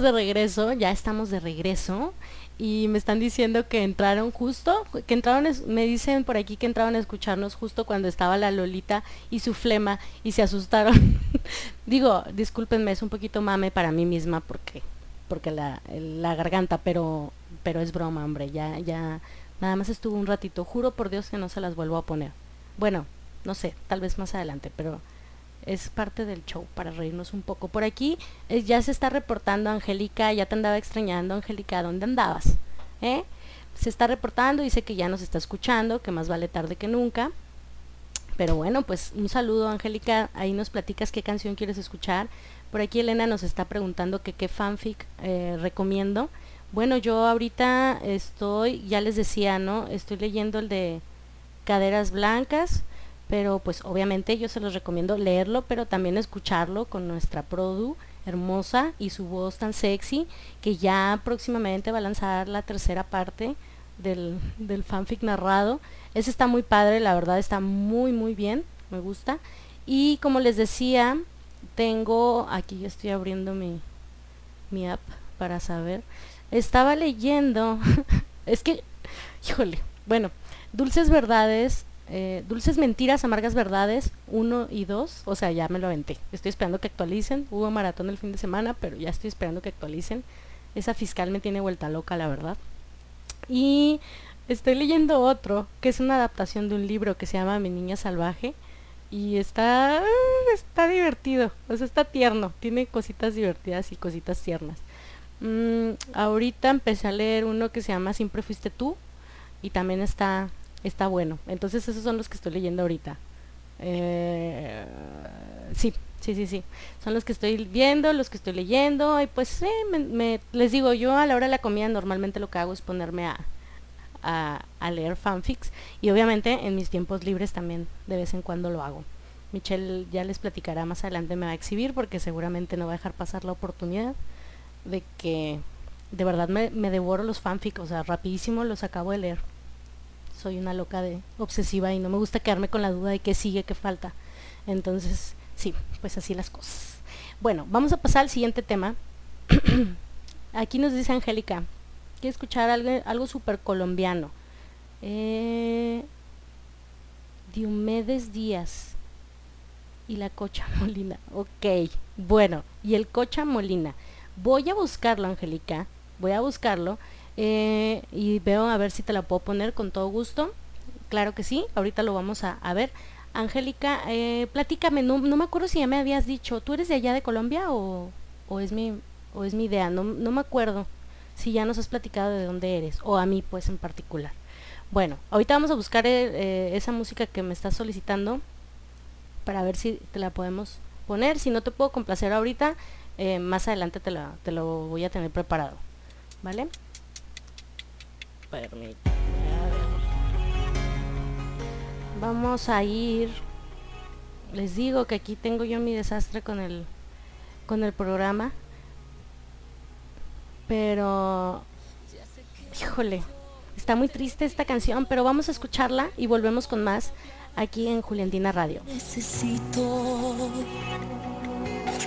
S13: de regreso, ya estamos de regreso y me están diciendo que entraron justo, que entraron, me dicen por aquí que entraron a escucharnos justo cuando estaba la Lolita y su flema y se asustaron. Digo, discúlpenme, es un poquito mame para mí misma porque porque la, la garganta, pero pero es broma, hombre, ya ya nada más estuvo un ratito, juro por Dios que no se las vuelvo a poner. Bueno, no sé, tal vez más adelante, pero es parte del show para reírnos un poco. Por aquí eh, ya se está reportando Angélica, ya te andaba extrañando, Angélica, ¿dónde andabas? ¿Eh? Se está reportando, dice que ya nos está escuchando, que más vale tarde que nunca. Pero bueno, pues un saludo, Angélica, ahí nos platicas qué canción quieres escuchar. Por aquí Elena nos está preguntando qué fanfic eh, recomiendo. Bueno, yo ahorita estoy, ya les decía, ¿no? Estoy leyendo el de Caderas Blancas pero pues obviamente yo se los recomiendo leerlo, pero también escucharlo con nuestra Produ hermosa y su voz tan sexy, que ya próximamente va a lanzar la tercera parte del, del fanfic narrado. Ese está muy padre, la verdad está muy muy bien, me gusta. Y como les decía, tengo, aquí yo estoy abriendo mi, mi app para saber. Estaba leyendo, es que, híjole, bueno, Dulces Verdades eh, Dulces Mentiras, Amargas Verdades 1 y 2, o sea, ya me lo aventé. Estoy esperando que actualicen. Hubo maratón el fin de semana, pero ya estoy esperando que actualicen. Esa fiscal me tiene vuelta loca, la verdad. Y estoy leyendo otro, que es una adaptación de un libro que se llama Mi Niña Salvaje. Y está, está divertido, o sea, está tierno. Tiene cositas divertidas y cositas tiernas. Mm, ahorita empecé a leer uno que se llama Siempre Fuiste Tú. Y también está, está bueno. Entonces esos son los que estoy leyendo ahorita. Eh, sí, sí, sí, sí. Son los que estoy viendo, los que estoy leyendo. Y pues sí, me, les digo, yo a la hora de la comida normalmente lo que hago es ponerme a, a, leer fanfics. Y obviamente en mis tiempos libres también de vez en cuando lo hago. Michelle ya les platicará más adelante, me va a exhibir porque seguramente no va a dejar pasar la oportunidad de que de verdad me, me devoro los fanfics, o sea, rapidísimo los acabo de leer soy una loca de obsesiva y no me gusta quedarme con la duda de qué sigue, qué falta. Entonces, sí, pues así las cosas. Bueno, vamos a pasar al siguiente tema. Aquí nos dice Angélica, quiere escuchar algo, algo súper colombiano. Eh, Diomedes Díaz y la Cocha Molina. Ok, bueno, y el Cocha Molina. Voy a buscarlo, Angélica. Voy a buscarlo eh, y veo a ver si te la puedo poner con todo gusto. Claro que sí, ahorita lo vamos a, ver. Angélica, eh, platícame, no, me acuerdo si ya me habías dicho, ¿tú eres de allá de Colombia o, es, mi, o es mi idea? No, no me acuerdo si ya nos has platicado de dónde eres, o a mí pues en particular. Bueno, ahorita vamos a buscar eh, esa música que me estás solicitando para ver si te la podemos poner. Si no te puedo complacer ahorita, más adelante te, la, te lo voy a tener preparado. ¿Vale? Vamos a ir. Les digo que aquí tengo yo mi desastre con el con el programa. Pero híjole, está muy triste esta canción, pero vamos a escucharla y volvemos con más aquí en Juliantina Radio. Necesito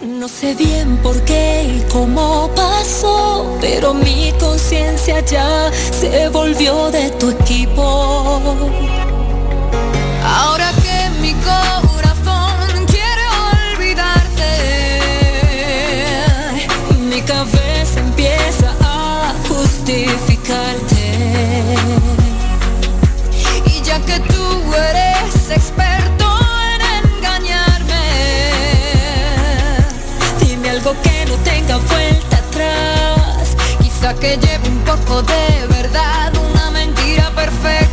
S16: no sé bien por qué y cómo pasó, pero mi conciencia ya se volvió de tu equipo. Ahora que mi corazón quiere olvidarte, mi cabeza empieza a justificarte. Tenga vuelta atrás. Quizá que lleve un poco de verdad, una mentira perfecta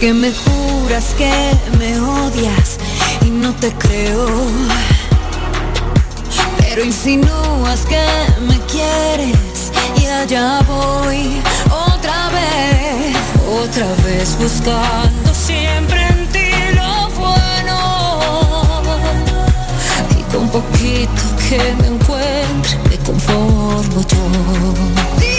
S16: que me juras que me odias y no te creo. Pero insinúas que me quieres y allá voy otra vez, otra vez buscando siempre en ti lo bueno. Y con poquito que me encuentre me conformo yo.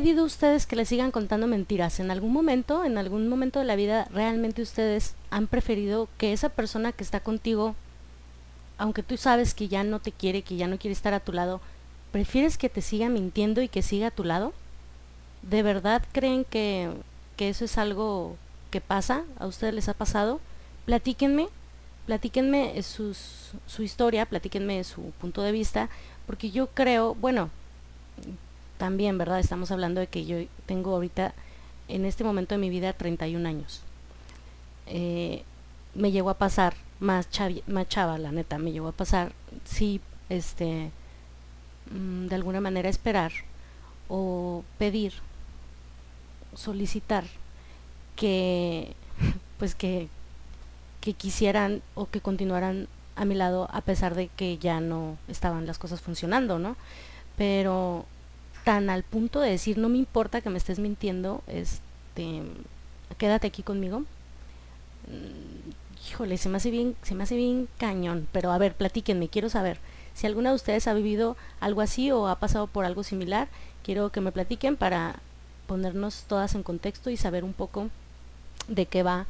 S13: Pedido ustedes que les sigan contando mentiras? ¿En algún momento, en algún momento de la vida, realmente ustedes han preferido que esa persona que está contigo, aunque tú sabes que ya no te quiere, que ya no quiere estar a tu lado, prefieres que te siga mintiendo y que siga a tu lado? ¿De verdad creen que, que eso es algo que pasa? ¿A ustedes les ha pasado? Platíquenme, platíquenme sus, su historia, platíquenme su punto de vista, porque yo creo, bueno, también, ¿verdad? Estamos hablando de que yo tengo ahorita, en este momento de mi vida, 31 años. Eh, me llegó a pasar, más, más chava, la neta, me llegó a pasar, sí, este, mm, de alguna manera esperar o pedir, solicitar que, pues que, que quisieran o que continuaran a mi lado a pesar de que ya no estaban las cosas funcionando, ¿no? Pero tan al punto de decir, no me importa que me estés mintiendo, este, quédate aquí conmigo. Mm, híjole, se me hace bien, se me hace bien cañón, pero a ver, platíquenme, quiero saber si alguna de ustedes ha vivido algo así o ha pasado por algo similar, quiero que me platiquen para ponernos todas en contexto y saber un poco de qué va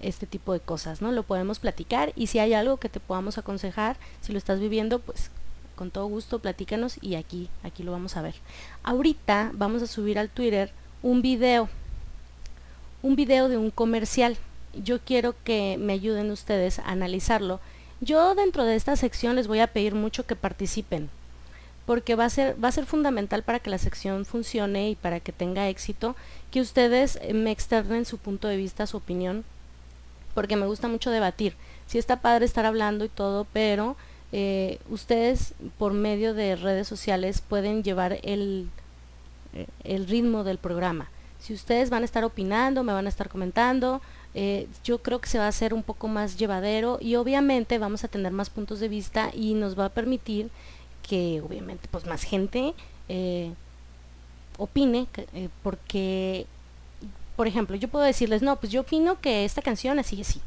S13: este tipo de cosas, ¿no? Lo podemos platicar y si hay algo que te podamos aconsejar, si lo estás viviendo, pues con todo gusto platícanos y aquí, aquí lo vamos a ver. Ahorita vamos a subir al Twitter un video, un video de un comercial. Yo quiero que me ayuden ustedes a analizarlo. Yo dentro de esta sección les voy a pedir mucho que participen, porque va a ser, va a ser fundamental para que la sección funcione y para que tenga éxito, que ustedes me externen su punto de vista, su opinión, porque me gusta mucho debatir. Sí está padre estar hablando y todo, pero eh, ustedes por medio de redes sociales pueden llevar el, eh, el, ritmo del programa. Si ustedes van a estar opinando, me van a estar comentando, eh, yo creo que se va a hacer un poco más llevadero y obviamente vamos a tener más puntos de vista y nos va a permitir que obviamente pues más gente opine porque por ejemplo yo puedo decirles no pues yo opino que esta canción así así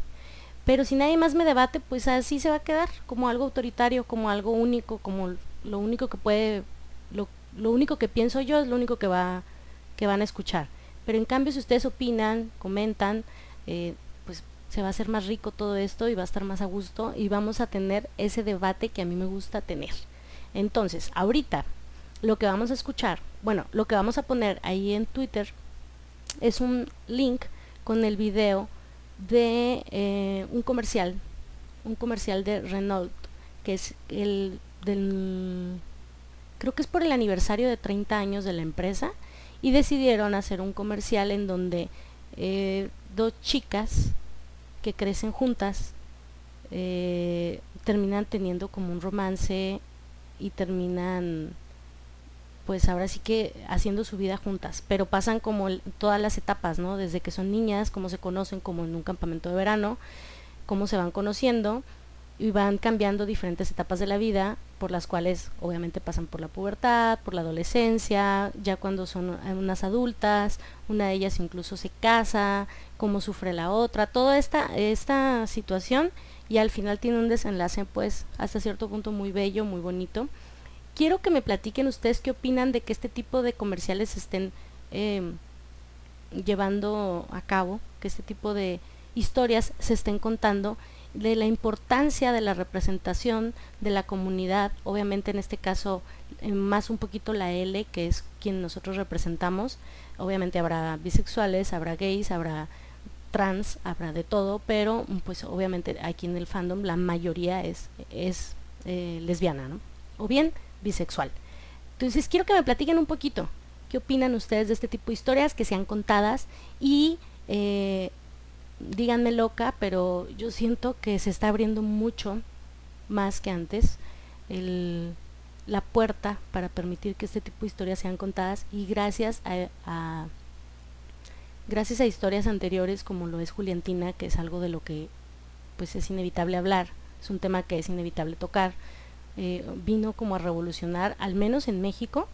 S13: pero si nadie más me debate, pues así se va a quedar, como algo autoritario, como algo único, como lo único que puede, lo, único que pienso yo es lo único que, va, que van a escuchar. Pero en cambio, si ustedes opinan, comentan, eh, pues se va a hacer más rico todo esto y va a estar más a gusto y vamos a tener ese debate que a mí me gusta tener. Entonces, ahorita lo que vamos a escuchar, bueno, lo que vamos a poner ahí en Twitter es un link con el video de eh, un comercial, un comercial de Renault, que es el del, creo que es por el aniversario de 30 años de la empresa, y decidieron hacer un comercial en donde eh, dos chicas que crecen juntas eh, terminan teniendo como un romance y terminan pues ahora sí que haciendo su vida juntas, pero pasan como todas las etapas, ¿no? Desde que son niñas, cómo se conocen, como en un campamento de verano, cómo se van conociendo y van cambiando diferentes etapas de la vida por las cuales obviamente pasan por la pubertad, por la adolescencia, ya cuando son unas adultas, una de ellas incluso se casa, cómo sufre la otra, toda esta, esta situación y al final tiene un desenlace pues hasta cierto punto muy bello, muy bonito. Quiero que me platiquen ustedes qué opinan de que este tipo de comerciales estén em, llevando a cabo, que este tipo de historias se estén contando de la importancia de la representación de la comunidad, obviamente en este caso más un poquito la L, que es quien nosotros representamos, obviamente habrá bisexuales, habrá gays, habrá trans, habrá de todo, pero pues obviamente aquí en el fandom la mayoría es, es eh, lesbiana, ¿no? O bien bisexual. Entonces quiero que me platiquen un poquito, ¿qué opinan ustedes de este tipo de historias que sean contadas y eh, díganme loca, pero yo siento que se está abriendo mucho más que antes la puerta para permitir que este tipo de historias sean contadas. Y gracias a, gracias a historias anteriores como lo es Juliantina, que es algo de lo que pues es inevitable hablar, es un tema que es inevitable tocar, eh, vino como a revolucionar, al menos en México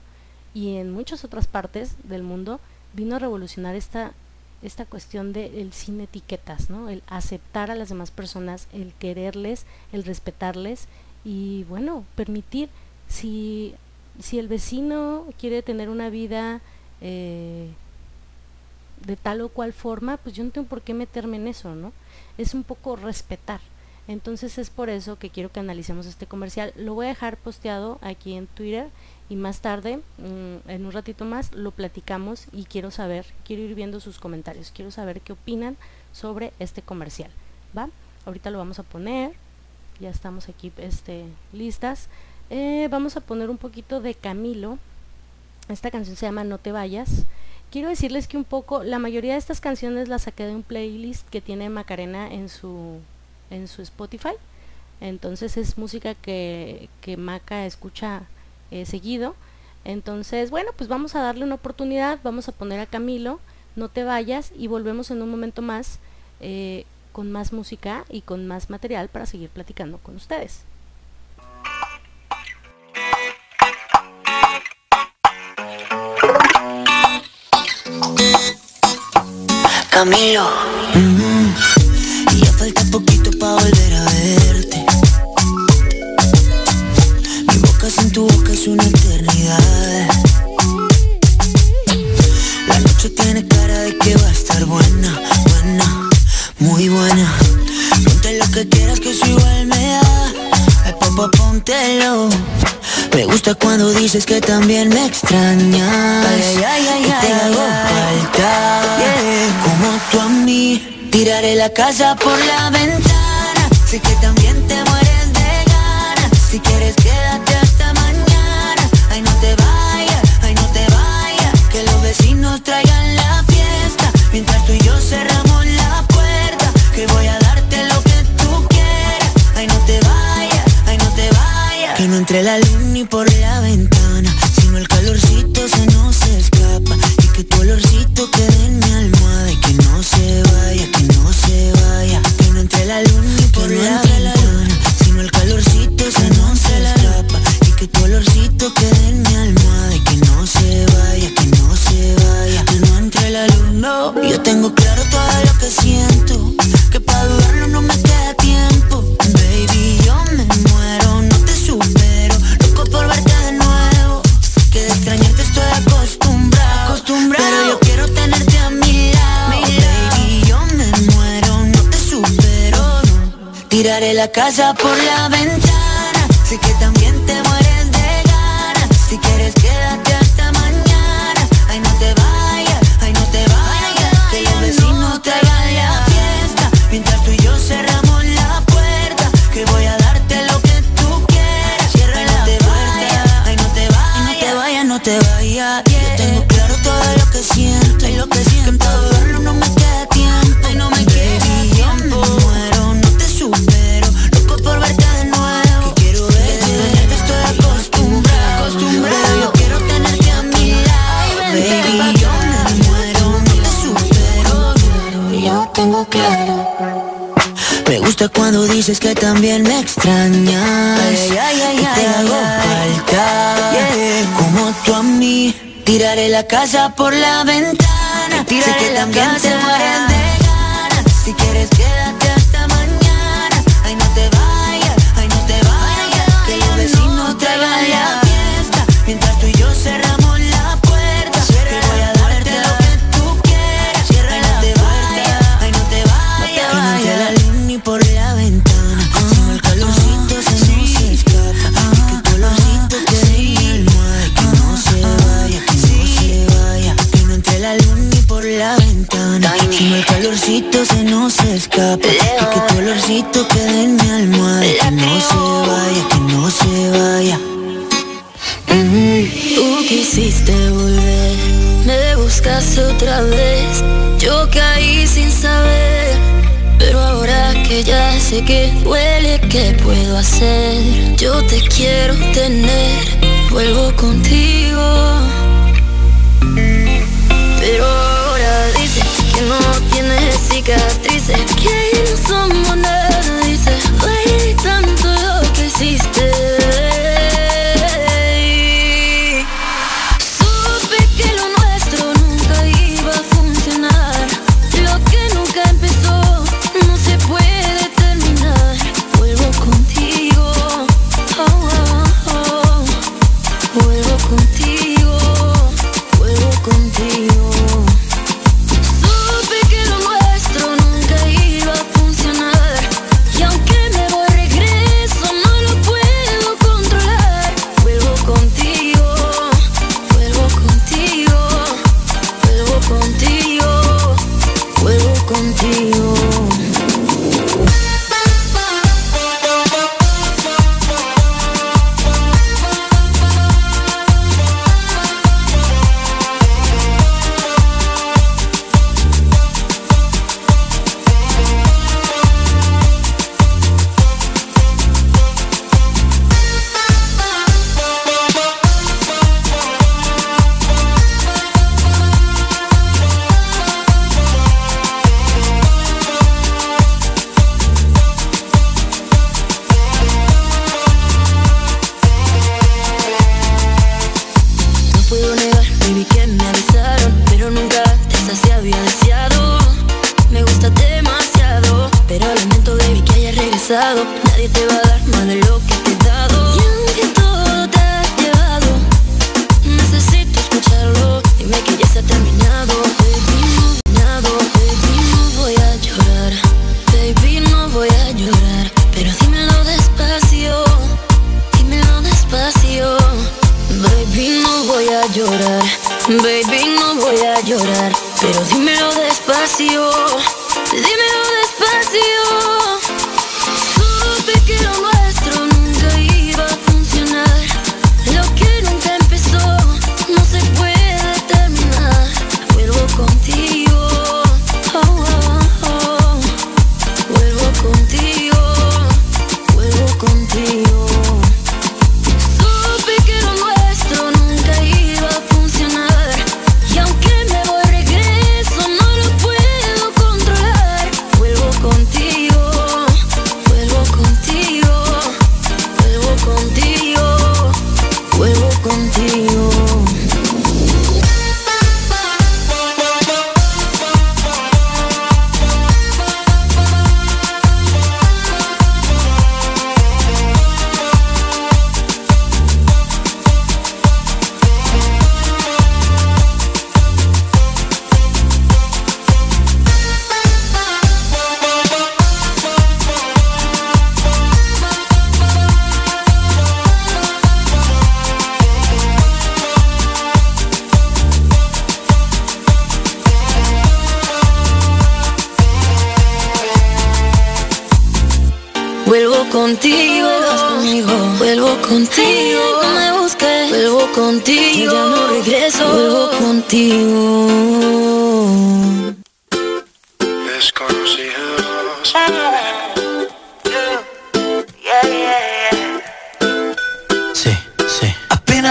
S13: y en muchas otras partes del mundo, vino a revolucionar esta esta cuestión del sin etiquetas, ¿no? El aceptar a las demás personas, el quererles, el respetarles y bueno, permitir si, si el vecino quiere tener una vida eh, de tal o cual forma, pues yo no tengo por qué meterme en eso, ¿no? Es un poco respetar. Entonces es por eso que quiero que analicemos este comercial. Lo voy a dejar posteado aquí en Twitter y más tarde, mm, en un ratito más, lo platicamos y quiero saber, quiero ir viendo sus comentarios, quiero saber qué opinan sobre este comercial. ¿Va? Ahorita lo vamos a poner, ya estamos aquí este, listas. Eh, vamos a poner un poquito de Camilo. Esta canción se llama No te vayas. Quiero decirles que un poco, la mayoría de estas canciones las saqué de un playlist que tiene Macarena en su, en su Spotify. Entonces es música que, que Maca escucha eh, seguido. Entonces, bueno, pues vamos a darle una oportunidad, vamos a poner a Camilo, no te vayas y volvemos en un momento más eh, con más música y con más material para seguir platicando con ustedes.
S17: Camilo, gusta cuando dices que también me extrañas. Ay, ay, ay, y te hago falta. Como tú a mí Tiraré la casa por la ventana. Sé que también te mueres de ganas. Si quieres quédate Casa por la dices que también me extrañas ay, ay, ay, y te hago falta yeah. como tú a mí tiraré la casa por la ventana tiraré sé que también casa. te mueres de ganas si quieres que que
S18: duele, ¿qué puedo hacer? Yo te quiero tener, vuelvo contigo. Pero ahora dices que no tienes cicatrices, que no somos nada.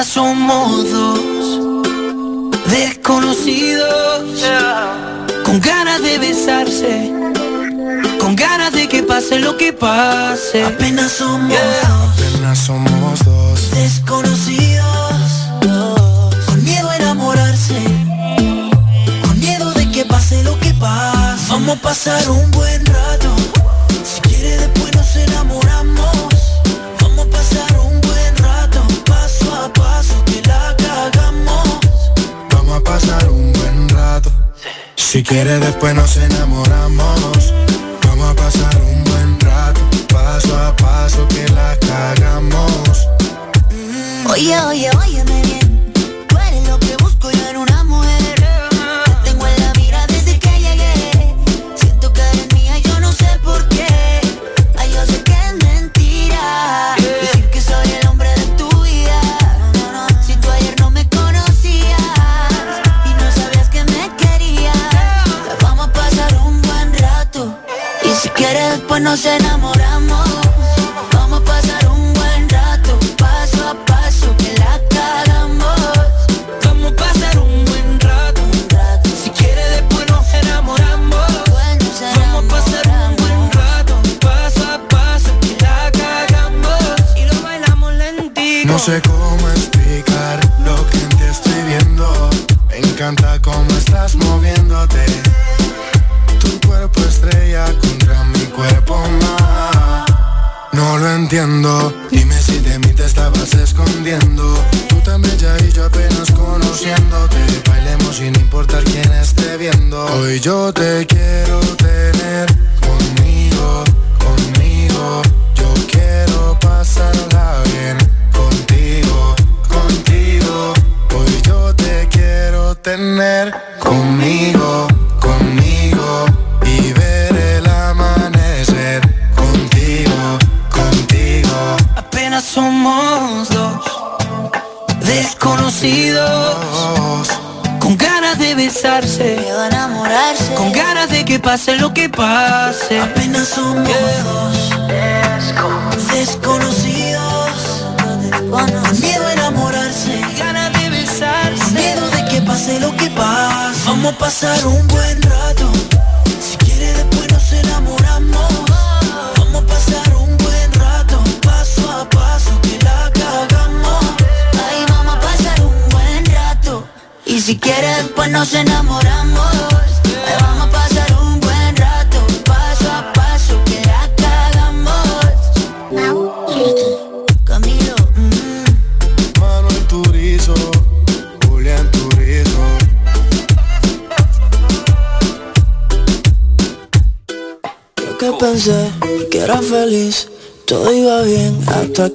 S17: somos dos desconocidos con ganas de besarse,
S19: con ganas de que pase lo que pase. Apenas somos dos,
S14: apenas somos dos
S19: desconocidos con miedo a enamorarse, con miedo de que pase lo que pase. Vamos a pasar un buen rato un buen rato.
S14: Si quiere después nos enamoramos. Vamos a pasar un buen rato. Paso a paso que la cagamos.
S19: Oye, oye, bien quieres después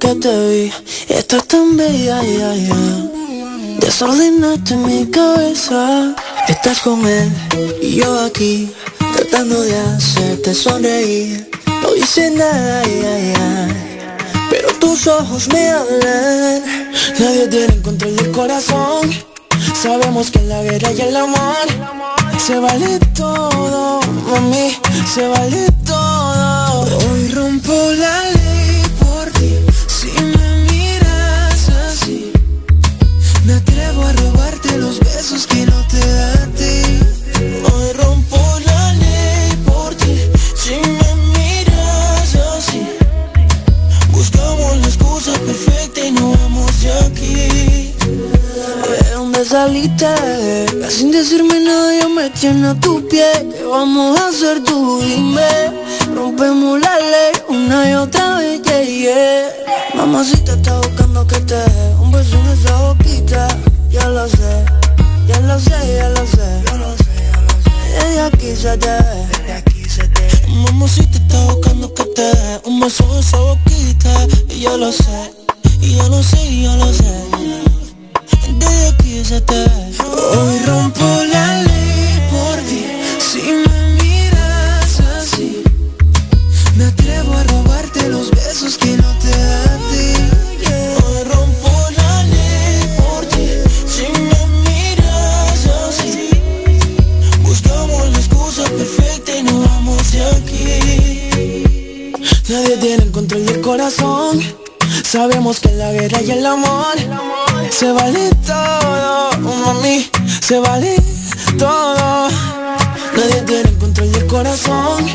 S19: que
S14: te
S19: vi. Estás tan bella, ya, ya. Desordenaste mi cabeza. Estás con él y yo aquí Tratando de hacerte sonreír. No hice nada, ya, ya. Pero tus ojos me hablan. Nadie tiene control del corazón. Sabemos que en la guerra y el amor Se vale todo, mami Se vale todo nada yo me tiene a tu pie ¿Qué vamos a hacer tú? Dime Rompemos la ley una y otra vez, yeah, yeah. Mamacita está buscando que te dé Un beso en esa boquita. Ya lo sé, ya lo sé, ya lo sé. Desde aquí se te ve. Mamacita está buscando que te dé Un beso en esa boquita. Y yo lo sé, y yo lo sé, y yo lo sé. Desde aquí se te ve. Hoy rompo la el amor Se vale todo, mami Se vale todo Nadie tiene el control del corazón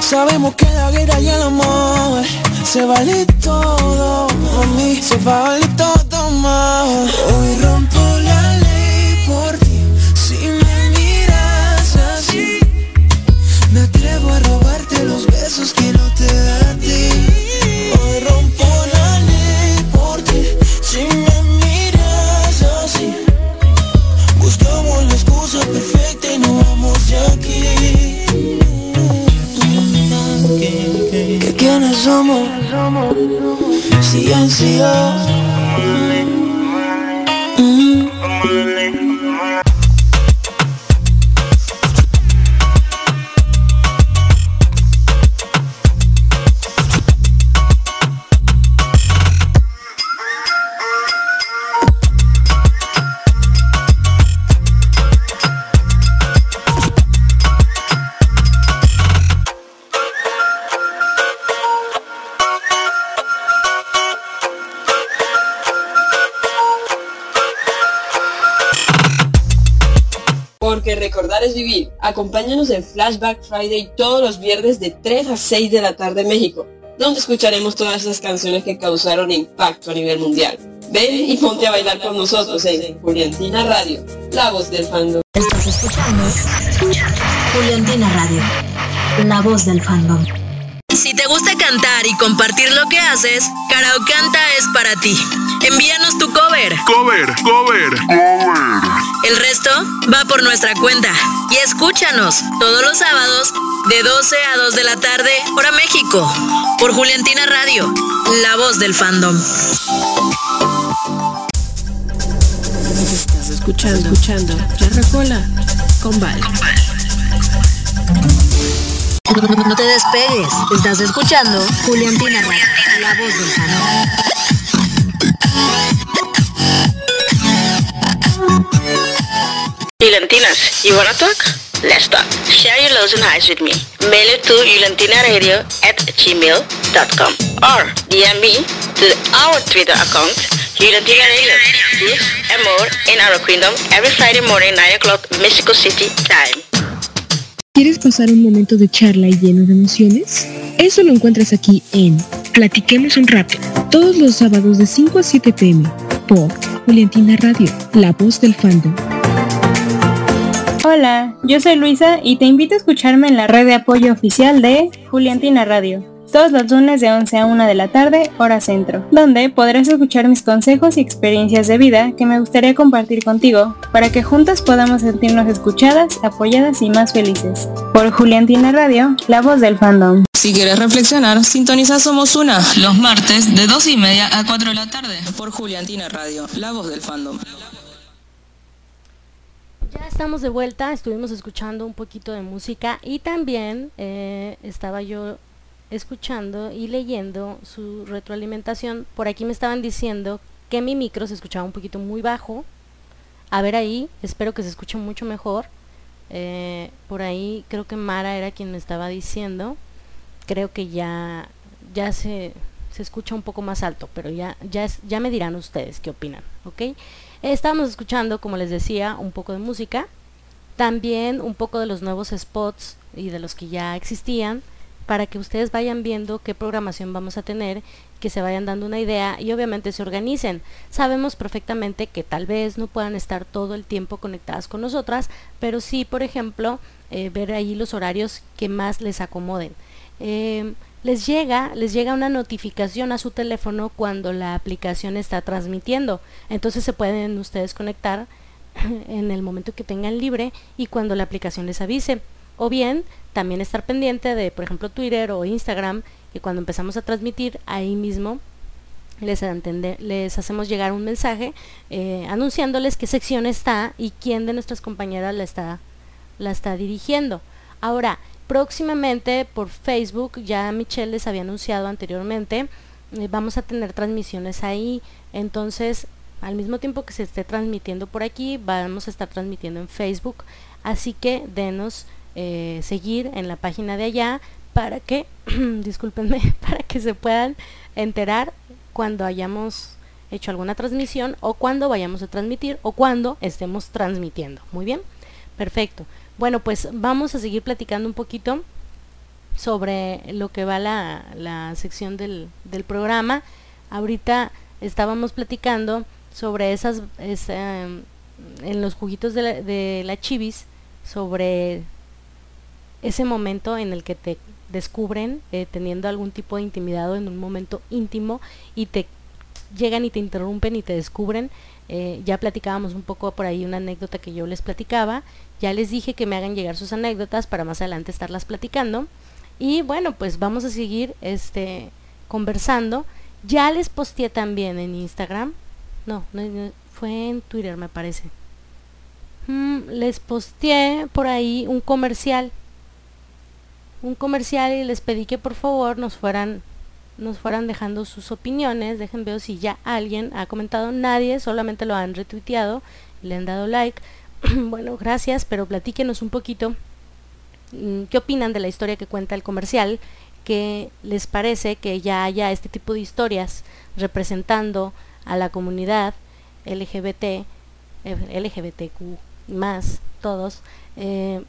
S19: Sabemos que la guerra y el amor se vale todo, a mí se vale todo más. ¿Que quiénes somos? Ciencia.
S20: Acompáñanos en Flashback Friday todos los viernes de 3 a 6 de la tarde en México, donde escucharemos todas esas canciones que causaron impacto a nivel mundial. Ven y ponte a bailar con nosotros en Juliantina Radio, la voz del fandom.
S4: Estás escuchando Juliantina Radio, la voz del fandom.
S21: Si te gusta cantar y compartir lo que haces, Karaokanta es para ti. Envíanos tu cover.
S22: Cover, cover, cover.
S21: El resto va por nuestra cuenta. Y escúchanos todos los sábados de 12 a 2 de la tarde, hora México, por Juliantina Radio, la voz del fandom.
S5: Estás escuchando, escuchando, con Val.
S21: No te despegues. Estás escuchando Juliantina Radio, la voz del fandom. Juliantinas, you wanna talk? Let's talk. Share your lows and highs with me. Mail it to julantinaRadio at gmail.com or DM me to our Twitter account, Juliantina Radio. This and more in our kingdom every Friday morning, 9 o'clock, Mexico City time.
S5: ¿Quieres pasar un momento de charla y lleno de emociones? Eso lo encuentras aquí en Platiquemos un rato, todos los sábados de 5 a 7 pm, por Juliantina Radio, la voz del fandom.
S23: Hola, yo soy Luisa y te invito a escucharme en la red de apoyo oficial de Juliantina Radio, todos los lunes de 11 a 1 de la tarde, hora centro, donde podrás escuchar mis consejos y experiencias de vida que me gustaría compartir contigo, para que juntas podamos sentirnos escuchadas, apoyadas y más felices. Por Juliantina Radio, la voz del fandom.
S7: Si quieres reflexionar, sintoniza Somos Una los martes de 2 y media a 4 de la tarde por Juliantina Radio, la voz del fandom.
S13: Ya estamos de vuelta, estuvimos escuchando un poquito de música y también eh, estaba yo escuchando y leyendo su retroalimentación. Por aquí me estaban diciendo que mi micro se escuchaba un poquito muy bajo. A ver ahí, espero que se escuche mucho mejor. Eh, por ahí creo que Mara era quien me estaba diciendo. Creo que ya, ya se, se escucha un poco más alto, pero ya, ya, es, ya me dirán ustedes qué opinan, ¿ok? Estábamos escuchando, como les decía, un poco de música, también un poco de los nuevos spots y de los que ya existían, para que ustedes vayan viendo qué programación vamos a tener, que se vayan dando una idea y obviamente se organicen. Sabemos perfectamente que tal vez no puedan estar todo el tiempo conectadas con nosotras, pero sí, por ejemplo, eh, ver ahí los horarios que más les acomoden. Eh, les llega, les llega una notificación a su teléfono cuando la aplicación está transmitiendo. Entonces se pueden ustedes conectar en el momento que tengan libre y cuando la aplicación les avise. O bien también estar pendiente de, por ejemplo, Twitter o Instagram, que cuando empezamos a transmitir ahí mismo les hacemos llegar un mensaje eh, anunciándoles qué sección está y quién de nuestras compañeras la está, la está dirigiendo. Ahora, próximamente por Facebook, ya Michelle les había anunciado anteriormente, eh, vamos a tener transmisiones ahí, entonces al mismo tiempo que se esté transmitiendo por aquí, vamos a estar transmitiendo en Facebook, así que denos eh, seguir en la página de allá para que, discúlpenme, para que se puedan enterar cuando hayamos hecho alguna transmisión o cuando vayamos a transmitir o cuando estemos transmitiendo. Muy bien, perfecto. Bueno, pues vamos a seguir platicando un poquito sobre lo que va la, la sección del, del programa. Ahorita estábamos platicando sobre esas, esa, en los juguitos de la, de la chivis, sobre ese momento en el que te descubren eh, teniendo algún tipo de intimidad en un momento íntimo y te llegan y te interrumpen y te descubren. Eh, ya platicábamos un poco por ahí una anécdota que yo les platicaba. Ya les dije que me hagan llegar sus anécdotas para más adelante estarlas platicando. Y bueno, pues vamos a seguir este conversando. Ya les posteé también en Instagram. No, no, fue en Twitter me parece. Mm, les posteé por ahí un comercial. Un comercial y les pedí que por favor nos fueran nos fueran dejando sus opiniones. Dejen ver si ya alguien ha comentado. Nadie, solamente lo han retuiteado, le han dado like. bueno, gracias, pero platíquenos un poquito mm, qué opinan de la historia que cuenta el comercial. ¿Qué les parece que ya haya este tipo de historias representando a la comunidad LGBT, LGBTQ más, todos? Eh,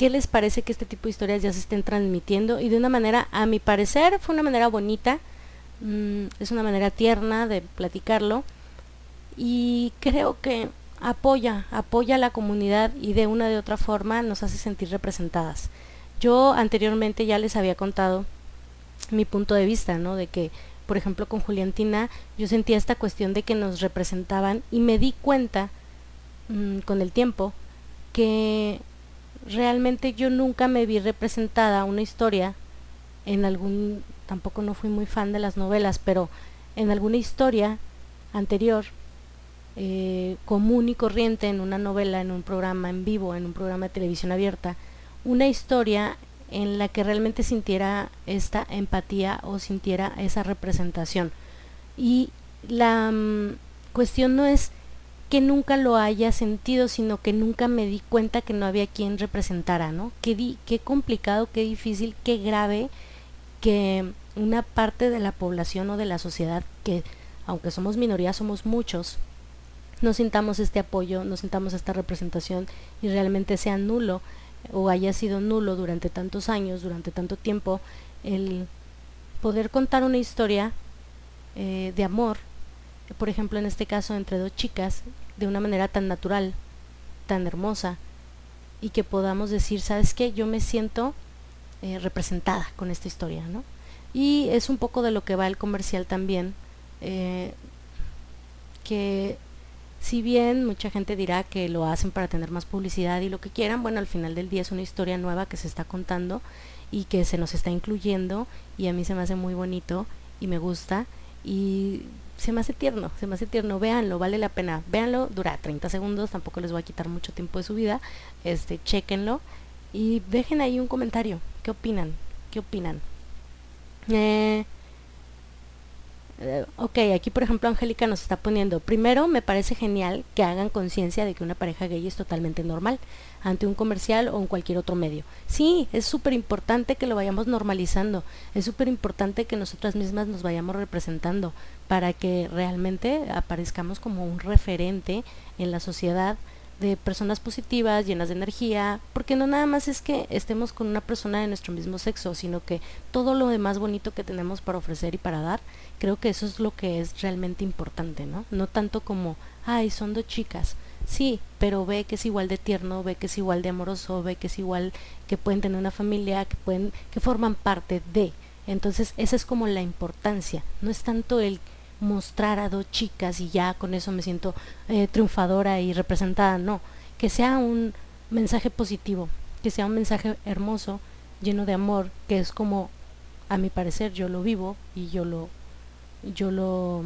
S13: ¿Qué les parece que este tipo de historias ya se estén transmitiendo? Y de una manera, a mi parecer, fue una manera bonita, mm, es una manera tierna de platicarlo y creo que apoya, apoya a la comunidad y de una de otra forma nos hace sentir representadas. Yo anteriormente ya les había contado mi punto de vista, ¿no? De que, por ejemplo, con Juliantina yo sentía esta cuestión de que nos representaban y me di cuenta mm, con el tiempo que realmente yo nunca me vi representada una historia en algún, tampoco no fui muy fan de las novelas, pero en alguna historia anterior, eh, común y corriente en una novela, en un programa en vivo, en un programa de televisión abierta, una historia en la que realmente sintiera esta empatía o sintiera esa representación. Y la mm, cuestión no es que nunca lo haya sentido, sino que nunca me di cuenta que no había quien representara, ¿no? Qué, di, qué complicado, qué difícil, qué grave que una parte de la población o de la sociedad, que aunque somos minoría, somos muchos, no sintamos este apoyo, no sintamos esta representación y realmente sea nulo o haya sido nulo durante tantos años, durante tanto tiempo, el poder contar una historia eh, de amor por ejemplo en este caso entre dos chicas, de una manera tan natural, tan hermosa, y que podamos decir, ¿sabes qué? Yo me siento eh, representada con esta historia, ¿no? Y es un poco de lo que va el comercial también, eh, que si bien mucha gente dirá que lo hacen para tener más publicidad y lo que quieran, bueno, al final del día es una historia nueva que se está contando y que se nos está incluyendo y a mí se me hace muy bonito y me gusta y se me hace tierno, se me hace tierno, véanlo, vale la pena, véanlo, dura 30 segundos, tampoco les voy a quitar mucho tiempo de su vida, este, chequenlo y dejen ahí un comentario, ¿qué opinan? ¿Qué opinan? Eh, ok, aquí por ejemplo Angélica nos está poniendo, primero me parece genial que hagan conciencia de que una pareja gay es totalmente normal ante un comercial o en cualquier otro medio. Sí, es súper importante que lo vayamos normalizando, es súper importante que nosotras mismas nos vayamos representando para que realmente aparezcamos como un referente en la sociedad de personas positivas, llenas de energía, porque no nada más es que estemos con una persona de nuestro mismo sexo, sino que todo lo demás bonito que tenemos para ofrecer y para dar, creo que eso es lo que es realmente importante, ¿no? No tanto como, ay, son dos chicas, sí, pero ve que es igual de tierno, ve que es igual de amoroso, ve que es igual que pueden tener una familia, que pueden, que forman parte de. Entonces, esa es como la importancia, no es tanto el mostrar a dos chicas y ya con eso me siento eh, triunfadora y representada, no, que sea un mensaje positivo, que sea un mensaje hermoso, lleno de amor, que es como a mi parecer yo lo vivo y yo lo yo lo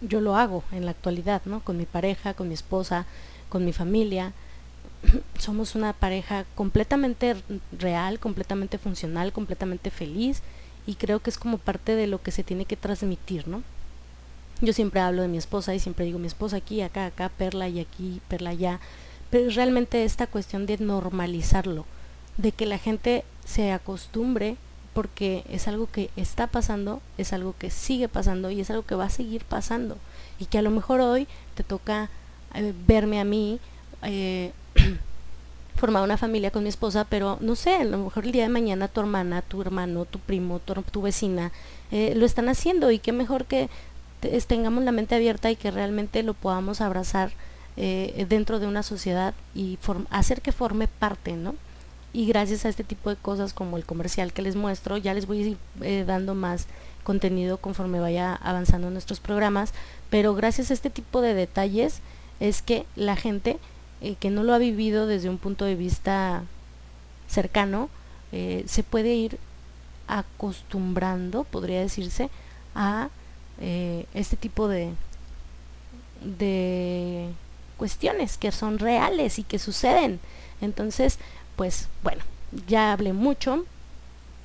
S13: yo lo hago en la actualidad, ¿no? Con mi pareja, con mi esposa, con mi familia. Somos una pareja completamente real, completamente funcional, completamente feliz y creo que es como parte de lo que se tiene que transmitir, ¿no? Yo siempre hablo de mi esposa y siempre digo mi esposa aquí, acá, acá, perla y aquí, perla allá, pero realmente esta cuestión de normalizarlo, de que la gente se acostumbre porque es algo que está pasando, es algo que sigue pasando y es algo que va a seguir pasando y que a lo mejor hoy te toca eh, verme a mí eh, formar una familia con mi esposa, pero no sé, a lo mejor el día de mañana tu hermana, tu hermano, tu primo, tu, vecina eh, lo están haciendo y qué mejor que tengamos la mente abierta y que realmente lo podamos abrazar dentro de una sociedad y hacer que forme parte, ¿no? Y gracias a este tipo de cosas como el comercial que les muestro, ya les voy a ir eh, dando más contenido conforme vaya avanzando nuestros programas, pero gracias a este tipo de detalles es que la gente eh, que no lo ha vivido desde un punto de vista cercano, se puede ir acostumbrando, podría decirse, a este tipo de, de cuestiones que son reales y que suceden. Entonces, pues bueno, ya hablé mucho.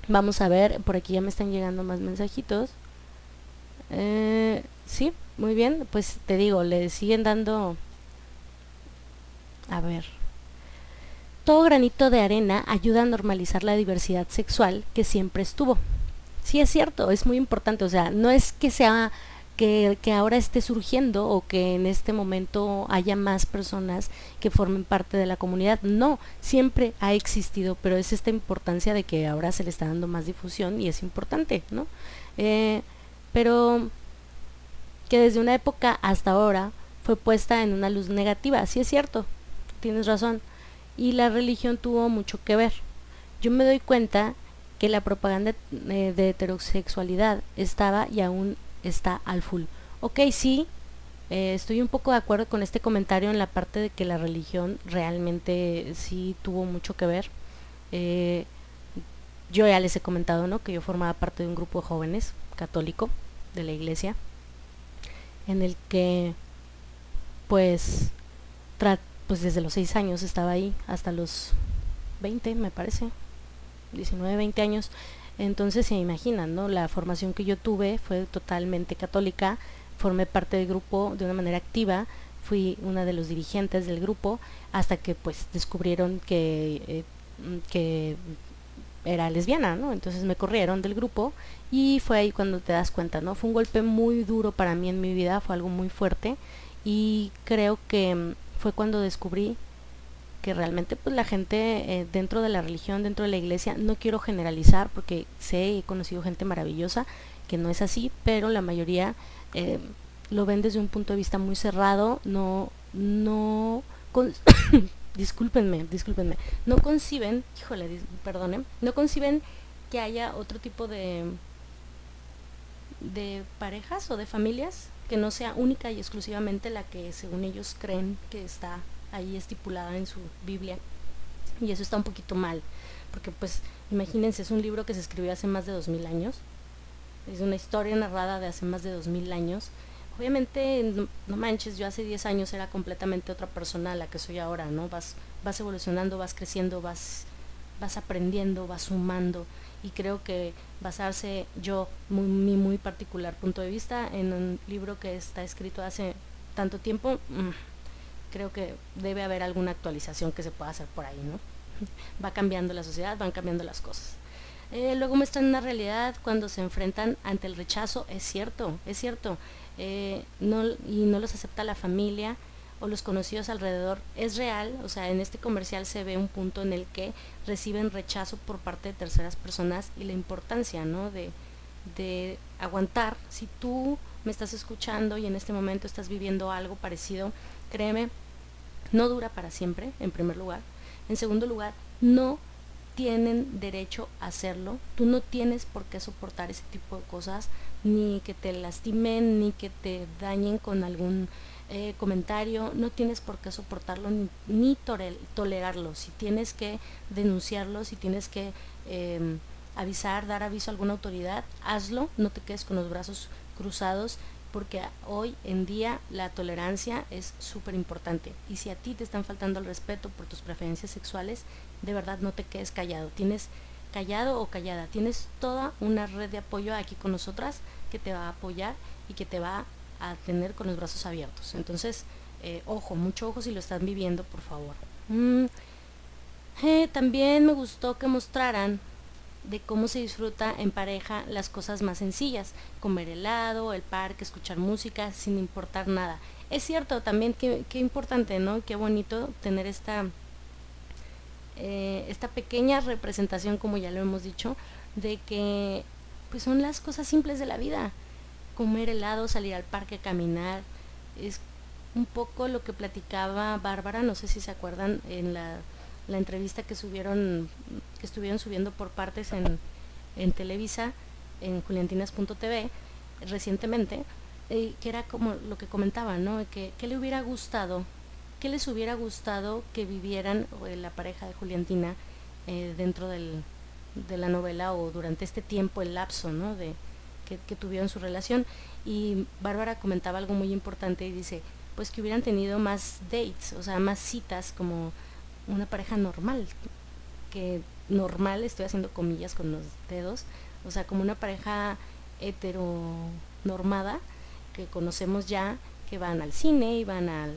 S13: Vamos a ver, por aquí ya me están llegando más mensajitos. Eh, sí, muy bien, pues te digo, le siguen dando... A ver. Todo granito de arena ayuda a normalizar la diversidad sexual que siempre estuvo. Sí es cierto, es muy importante, o sea, no es que sea que, ahora esté surgiendo o que en este momento haya más personas que formen parte de la comunidad. No, siempre ha existido, pero es esta importancia de que ahora se le está dando más difusión y es importante, ¿no? Eh, pero que desde una época hasta ahora fue puesta en una luz negativa, sí es cierto, tienes razón, y la religión tuvo mucho que ver. Yo me doy cuenta que la propaganda eh, de heterosexualidad estaba y aún está al full. Ok, sí, eh, estoy un poco de acuerdo con este comentario en la parte de que la religión realmente sí tuvo mucho que ver. Eh, yo ya les he comentado, ¿no? Que yo formaba parte de un grupo de jóvenes católico de la iglesia, en el que, pues, pues desde los 6 años estaba ahí hasta los 20, me parece, 19, 20 años, entonces se imaginan, ¿no? La formación que yo tuve fue totalmente católica, formé parte del grupo de una manera activa, fui una de los dirigentes del grupo hasta que pues descubrieron que, eh, que era lesbiana, ¿no? Entonces me corrieron del grupo y fue ahí cuando te das cuenta, ¿no? Fue un golpe muy duro para mí en mi vida, fue algo muy fuerte y creo que mm, fue cuando descubrí que realmente pues la gente eh, dentro de la religión, dentro de la iglesia, no quiero generalizar porque sé, he conocido gente maravillosa que no es así, pero la mayoría eh, lo ven desde un punto de vista muy cerrado, no, no, discúlpenme, discúlpenme, no conciben, híjole, no conciben que haya otro tipo de de parejas o de familias que no sea única y exclusivamente la que según ellos creen que está ahí estipulada en su Biblia. Y eso está un poquito mal, porque pues imagínense, es un libro que se escribió hace más de dos mil años, es una historia narrada de hace más de dos mil años. Obviamente, no, manches, yo hace 10 años era completamente otra persona a la que soy ahora, ¿no? Vas, vas evolucionando, vas creciendo, vas, vas aprendiendo, vas sumando. Y creo que basarse yo, muy, mi muy particular punto de vista, en un libro que está escrito hace tanto tiempo, mm, creo que debe haber alguna actualización que se pueda hacer por ahí, ¿no? Va cambiando la sociedad, van cambiando las cosas. Eh, luego muestran una realidad cuando se enfrentan ante el rechazo, es cierto, es cierto, eh, y no los acepta la familia o los conocidos alrededor, es real, o sea, en este comercial se ve un punto en el que reciben rechazo por parte de terceras personas y la importancia, ¿no? De aguantar, si tú me estás escuchando y en este momento estás viviendo algo parecido, créeme, no dura para siempre, en primer lugar. En segundo lugar, no tienen derecho a hacerlo. Tú no tienes por qué soportar ese tipo de cosas, ni que te lastimen, ni que te dañen con algún eh, comentario. No tienes por qué soportarlo ni, tolerarlo. Si tienes que denunciarlo, si tienes que em, avisar, dar aviso a alguna autoridad, hazlo. No te quedes con los brazos cruzados porque hoy en día la tolerancia es súper importante. Y si a ti te están faltando el respeto por tus preferencias sexuales, de verdad no te quedes callado. Tienes callado o callada, tienes toda una red de apoyo aquí con nosotras que te va a apoyar y que te va a tener con los brazos abiertos. Entonces, eh, ojo, mucho ojo si lo están viviendo, por favor. Mm, eh, también me gustó que mostraran de cómo se disfruta en pareja las cosas más sencillas, comer helado, el parque, escuchar música, sin importar nada. Es cierto también que, importante, ¿no? Qué bonito tener esta, eh, esta pequeña representación, como ya lo hemos dicho, de que pues son las cosas simples de la vida. Comer helado, salir al parque, caminar, es un poco lo que platicaba Bárbara, no sé si se acuerdan en la, entrevista que subieron, que estuvieron subiendo por partes en, en Televisa, en juliantinas.tv recientemente, eh, que era como lo que comentaba, ¿no? Que, ¿Qué le hubiera gustado? ¿Qué les hubiera gustado que vivieran la pareja de Juliantina eh, dentro del, de la novela o durante este tiempo, el lapso, ¿no? De, que, que tuvieron su relación? Y Bárbara comentaba algo muy importante y dice, pues que hubieran tenido más dates, o sea, más citas como una pareja normal, que normal, estoy haciendo comillas con los dedos, o sea, como una pareja heteronormada que conocemos ya, que van al cine y van al,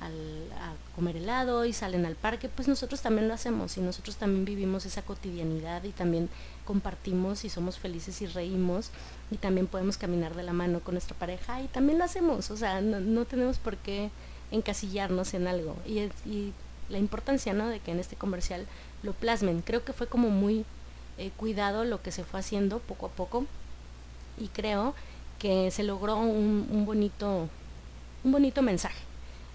S13: a comer helado y salen al parque, pues nosotros también lo hacemos y nosotros también vivimos esa cotidianidad y también compartimos y somos felices y reímos y también podemos caminar de la mano con nuestra pareja y también lo hacemos, o sea, no, tenemos por qué encasillarnos en algo. Y, la importancia, ¿no? De que en este comercial lo plasmen, creo que fue como muy eh, cuidado lo que se fue haciendo poco a poco y creo que se logró un, un bonito un bonito mensaje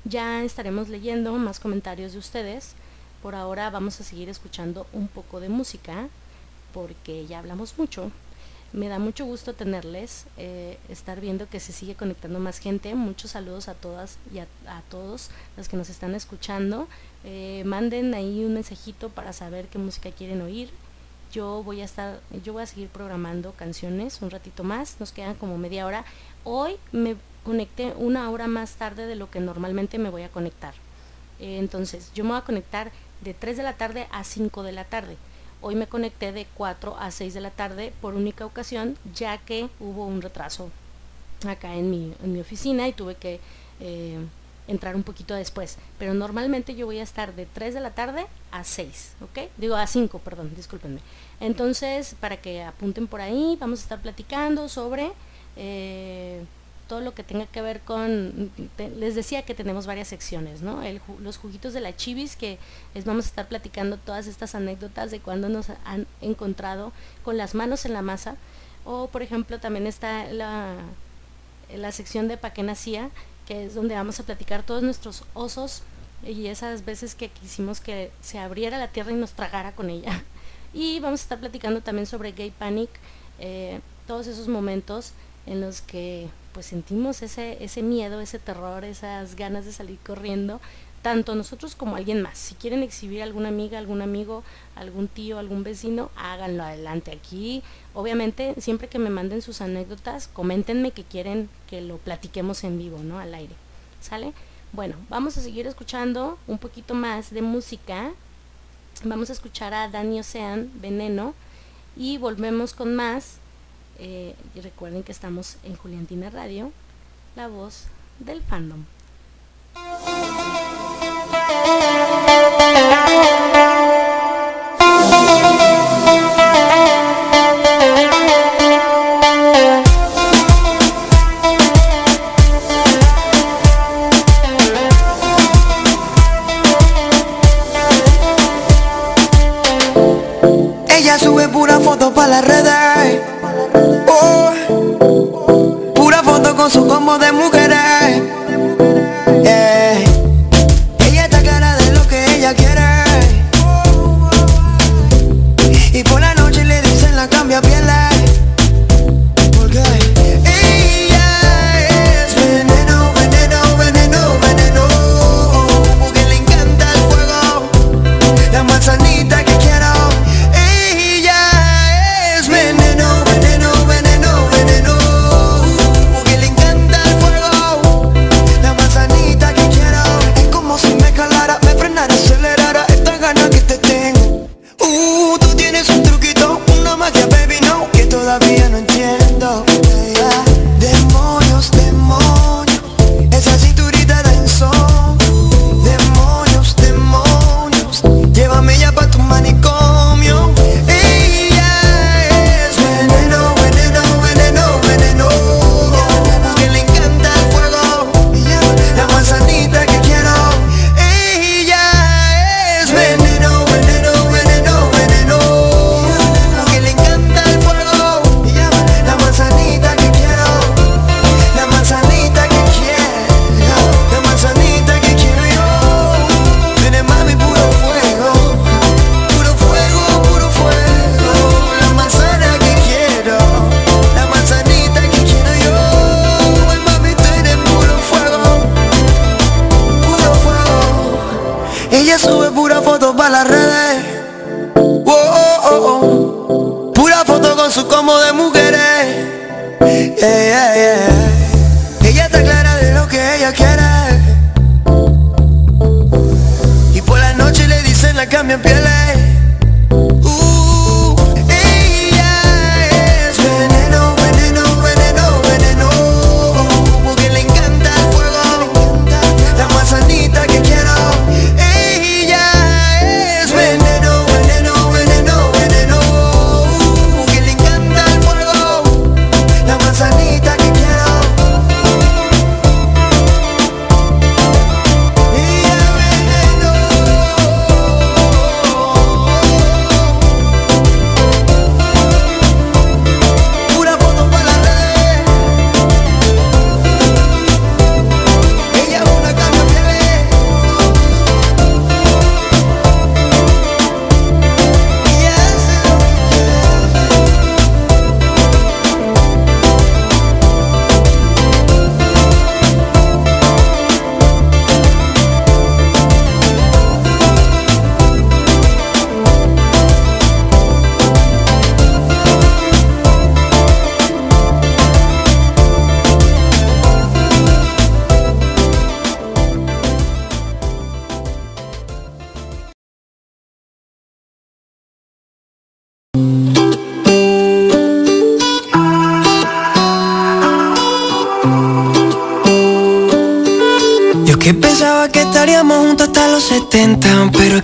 S13: ya estaremos leyendo más comentarios de ustedes. Por ahora vamos a seguir escuchando un poco de música porque ya hablamos mucho. Me da mucho gusto tenerles, eh, estar viendo que se sigue conectando más gente. Muchos saludos a todas y a, todos los que nos están escuchando. Eh, manden ahí un mensajito para saber qué música quieren oír. Yo voy a estar, yo voy a seguir programando canciones un ratito más. Nos quedan como media hora. Hoy me conecté una hora más tarde de lo que normalmente me voy a conectar. Eh, entonces, yo me voy a conectar de 3 de la tarde a 5 de la tarde. Hoy me conecté de 4 a 6 de la tarde por única ocasión, ya que hubo un retraso acá en mi, en mi oficina y tuve que eh, entrar un poquito después. Pero normalmente yo voy a estar de 3 de la tarde a 6, ¿ok? Digo a 5, perdón, discúlpenme. Entonces, para que apunten por ahí, vamos a estar platicando sobre... Eh, todo lo que tenga que ver con, les decía que tenemos varias secciones, ¿no? los juguitos de la chivis, que vamos a estar platicando todas estas anécdotas de cuando nos han encontrado con las manos en la masa, o por ejemplo también está la, la sección de Pa' nacía, que es donde vamos a platicar todos nuestros osos y esas veces que quisimos que se abriera la tierra y nos tragara con ella. Y vamos a estar platicando también sobre Gay Panic, eh, todos esos momentos en los que pues sentimos ese, ese miedo, ese terror, esas ganas de salir corriendo, tanto nosotros como alguien más. Si quieren exhibir a alguna amiga, algún amigo, algún tío, algún vecino, háganlo adelante aquí. Obviamente, siempre que me manden sus anécdotas, coméntenme que quieren que lo platiquemos en vivo, ¿no? Al aire. ¿Sale? Bueno, vamos a seguir escuchando un poquito más de música. Vamos a escuchar a Dani Ocean, Veneno, y volvemos con más eh, y recuerden que estamos en Juliantina Radio, la voz del fandom.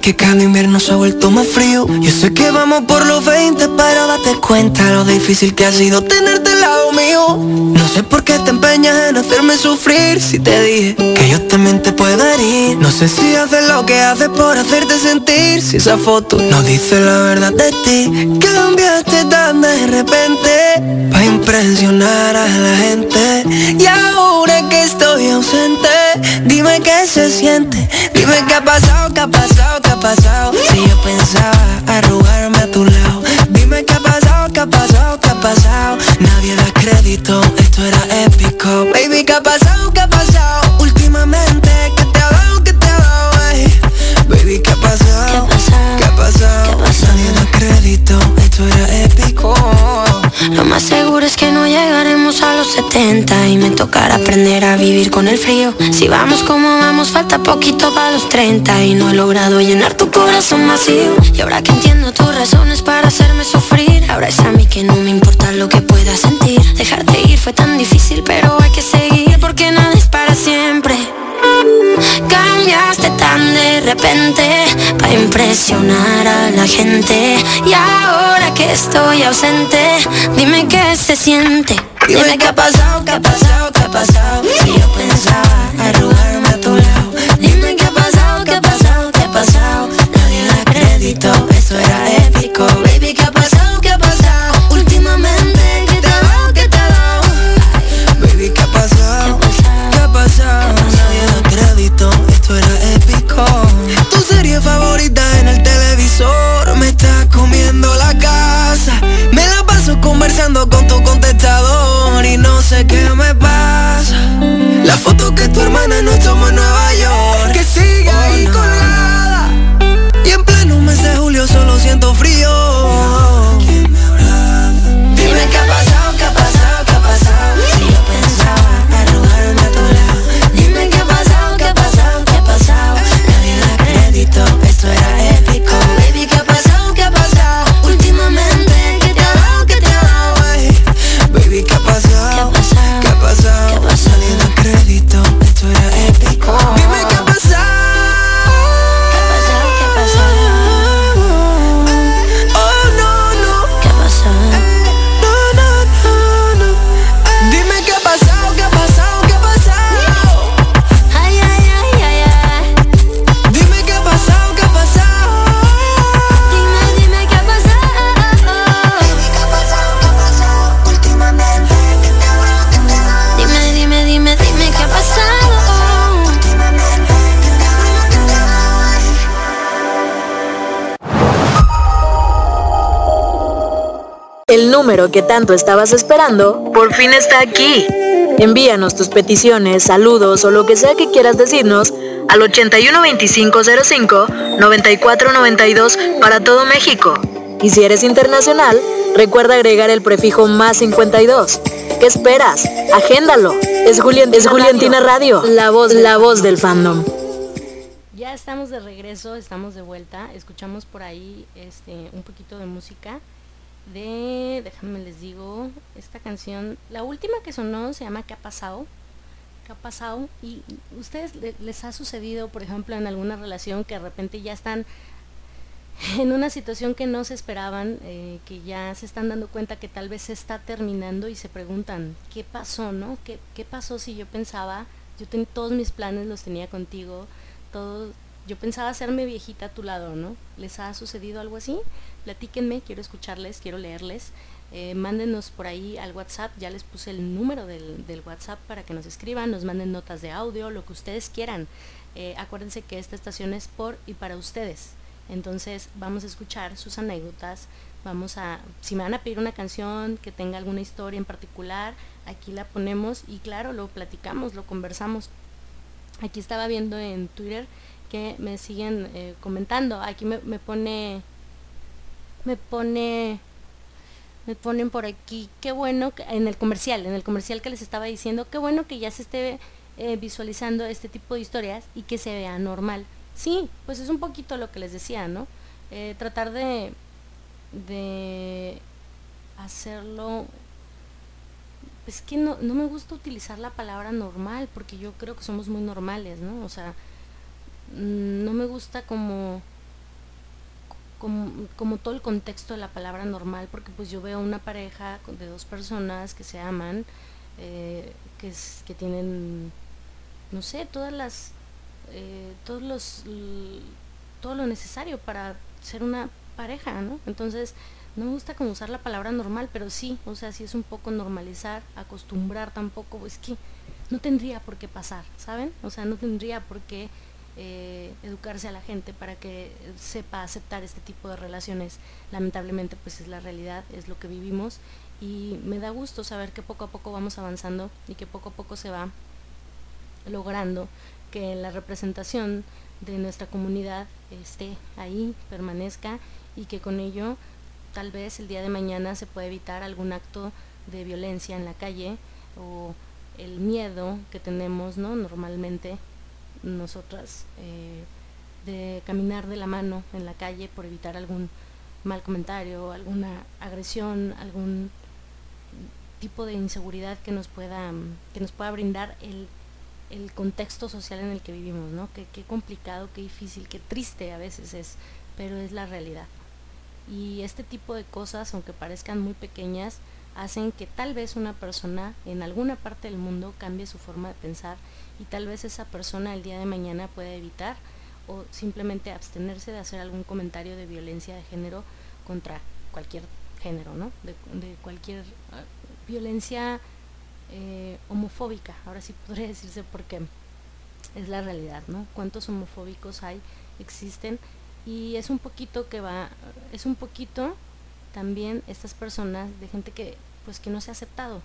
S24: que
S19: cada invierno se ha vuelto más frío. Yo sé que vamos por los 20, pero date cuenta lo difícil que ha sido tenerte al lado mío. No sé por qué te empeñas en hacerme sufrir si te dije que yo también te puedo herir. No sé si haces lo que haces por hacerte sentir si esa foto no dice la verdad de ti. Cambiaste tan de repente para impresionar a la gente. Y ahora que estoy ausente, dime qué se siente, dime qué ha pasado, qué ha pasado ha pasado. Si yo pensaba arrugarme a tu lado
S18: para aprender a vivir con el frío. Si vamos como vamos, falta poquito para los 30 y no he logrado llenar tu corazón vacío. Y ahora que entiendo tus razones para hacerme sufrir, ahora es a mí que no me importa lo que pueda sentir. Dejarte ir fue tan difícil, pero hay que seguir porque nada es para siempre. Cambiaste tan de repente para impresionar a la gente. Y ahora que estoy ausente, dime qué se siente. Dime qué ha pasado, qué ha pasado pasado.
S19: Y
S18: yo pensaba
S25: número que tanto estabas esperando, por fin está aquí. Envíanos tus peticiones, saludos o lo que sea que quieras decirnos al 812505-9492 para todo México. Y si eres internacional, recuerda agregar el prefijo más 52. ¿Qué esperas? Agéndalo. Es, Juliantina es Juliantina Radio, Radio, la voz, la voz del fandom.
S13: Ya estamos de regreso, estamos de vuelta. Escuchamos por ahí este, un poquito de música de, déjame les digo, esta canción, la última que sonó se llama ¿Qué ha pasado? ¿Qué ha pasado? Y ustedes les ha sucedido, por ejemplo, en alguna relación que de repente ya están en una situación que no se esperaban, eh, que ya se están dando cuenta que tal vez se está terminando y se preguntan, ¿qué pasó, no? ¿Qué, qué pasó si yo pensaba, yo ten, todos mis planes los tenía contigo, todos, yo pensaba hacerme viejita a tu lado, ¿no? ¿Les ha sucedido algo así? Platíquenme, quiero escucharles, quiero leerles. Eh, mándenos por ahí al WhatsApp, ya les puse el número del, WhatsApp para que nos escriban, nos manden notas de audio, lo que ustedes quieran. Eh, acuérdense que esta estación es por y para ustedes. Entonces vamos a escuchar sus anécdotas, vamos a, si me van a pedir una canción que tenga alguna historia en particular, aquí la ponemos y claro, lo platicamos, lo conversamos. Aquí estaba viendo en Twitter que me siguen eh, comentando. Aquí me, pone, me pone, me ponen por aquí, qué bueno, que, en el comercial, en el comercial que les estaba diciendo, qué bueno que ya se esté eh, visualizando este tipo de historias y que se vea normal. Sí, pues es un poquito lo que les decía, ¿no? Eh, tratar de, de hacerlo es que no, no me gusta utilizar la palabra normal porque yo creo que somos muy normales, ¿no? O sea, no me gusta como, como, todo el contexto de la palabra normal, porque pues yo veo una pareja de dos personas que se aman, eh, que, es, que tienen, no sé, todas las, eh, todos los, todo lo necesario para ser una pareja, ¿no? Entonces, no me gusta como usar la palabra normal, pero sí, o sea, sí es un poco normalizar, acostumbrar tampoco, es que no tendría por qué pasar, ¿saben? O sea, no tendría por qué eh, educarse a la gente para que sepa aceptar este tipo de relaciones. Lamentablemente pues es la realidad, es lo que vivimos y me da gusto saber que poco a poco vamos avanzando y que poco a poco se va logrando que la representación de nuestra comunidad esté ahí, permanezca y que con ello tal vez el día de mañana se pueda evitar algún acto de violencia en la calle o el miedo que tenemos ¿no? normalmente nosotras eh, de caminar de la mano en la calle por evitar algún mal comentario, alguna agresión, algún tipo de inseguridad que nos pueda, que nos pueda brindar el, el contexto social en el que vivimos, ¿no? Qué, qué complicado, qué difícil, qué triste a veces es, pero es la realidad. Y este tipo de cosas, aunque parezcan muy pequeñas, hacen que tal vez una persona en alguna parte del mundo cambie su forma de pensar y tal vez esa persona el día de mañana pueda evitar o simplemente abstenerse de hacer algún comentario de violencia de género contra cualquier género, ¿no? De, cualquier ah, violencia eh, homofóbica, ahora sí podría decirse porque es la realidad, ¿no? ¿Cuántos homofóbicos hay, existen? Y es un poquito que va, es un poquito también estas personas de gente que pues que no se ha aceptado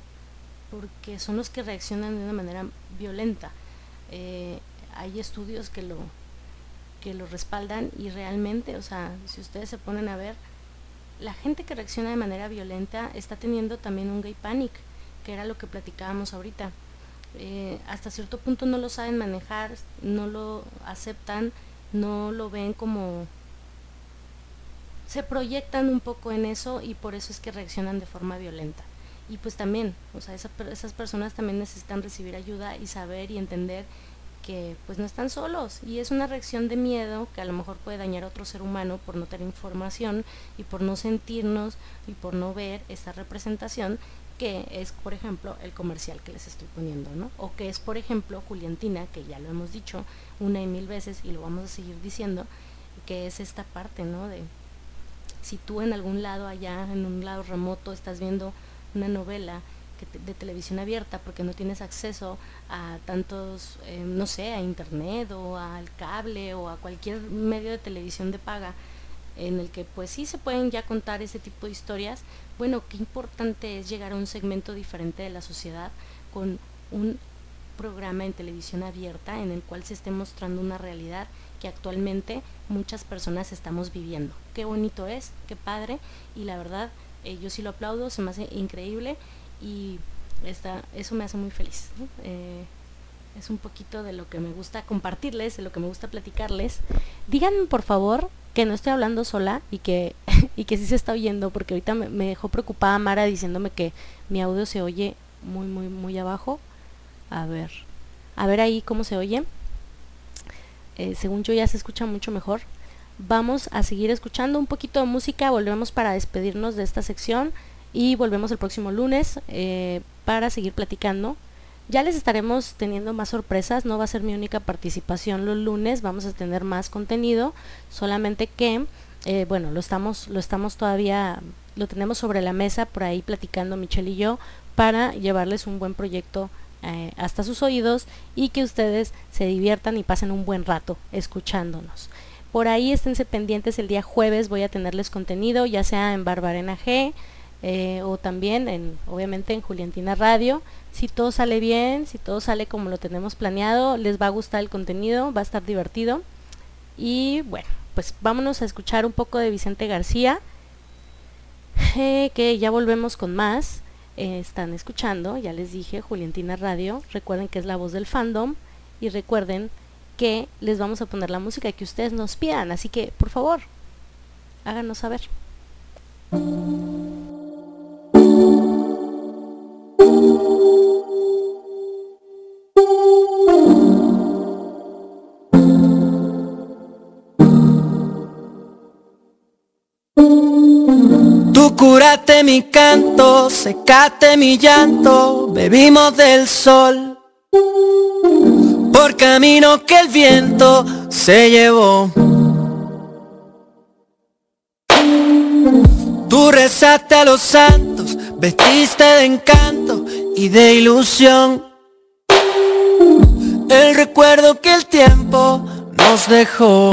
S13: porque son los que reaccionan de una manera violenta eh, hay estudios que lo que lo respaldan y realmente o sea si ustedes se ponen a ver la gente que reacciona de manera violenta está teniendo también un gay panic que era lo que platicábamos ahorita eh, hasta cierto punto no lo saben manejar no lo aceptan no lo ven como se proyectan un poco en eso y por eso es que reaccionan de forma violenta. Y pues también, o sea, esas personas también necesitan recibir ayuda y saber y entender que pues no están solos y es una reacción de miedo que a lo mejor puede dañar a otro ser humano por no tener información y por no sentirnos y por no ver esta representación que es por ejemplo el comercial que les estoy poniendo, ¿no? O que es por ejemplo Juliantina, que ya lo hemos dicho una y mil veces y lo vamos a seguir diciendo, que es esta parte, ¿no? De si tú en algún lado allá, en un lado remoto, estás viendo una novela de televisión abierta porque no tienes acceso a tantos, eh, no sé, a internet o al cable o a cualquier medio de televisión de paga en el que pues sí se pueden ya contar ese tipo de historias, bueno, qué importante es llegar a un segmento diferente de la sociedad con un programa en televisión abierta en el cual se esté mostrando una realidad que actualmente muchas personas estamos viviendo. Qué bonito es, qué padre y la verdad eh, yo sí lo aplaudo, se me hace increíble y eso me hace muy feliz. Eh, es un poquito de lo que me gusta compartirles, de lo que me gusta platicarles. Díganme por favor que no estoy hablando sola y que, y que sí se está oyendo, porque ahorita me, me, dejó preocupada Mara diciéndome que mi audio se oye muy, muy, muy abajo. A ver, a ver ahí cómo se oye. Eh, según yo ya se escucha mucho mejor. Vamos a seguir escuchando un poquito de música, volvemos para despedirnos de esta sección y volvemos el próximo lunes eh, para seguir platicando ya les estaremos teniendo más sorpresas, no va a ser mi única participación los lunes, vamos a tener más contenido, solamente que, eh, bueno, lo estamos, lo estamos todavía, lo tenemos sobre la mesa por ahí platicando Michelle y yo para llevarles un buen proyecto eh, hasta sus oídos y que ustedes se diviertan y pasen un buen rato escuchándonos. Por ahí esténse pendientes el día jueves, voy a tenerles contenido, ya sea en Barbarena G, eh, o también en obviamente en Juliantina Radio. Si todo sale bien, si todo sale como lo tenemos planeado, les va a gustar el contenido, va a estar divertido. Y bueno, pues vámonos a escuchar un poco de Vicente García, eh, que ya volvemos con más. Eh, están escuchando, ya les dije, Juliantina Radio. Recuerden que es la voz del fandom y recuerden que les vamos a poner la música que ustedes nos pidan. Así que, por favor, háganos saber.
S24: Tú curaste mi canto, secaste mi llanto, bebimos del sol. Por camino que el viento se llevó. Tú rezaste a los santos, vestiste de encanto y de ilusión. El recuerdo que el tiempo nos dejó.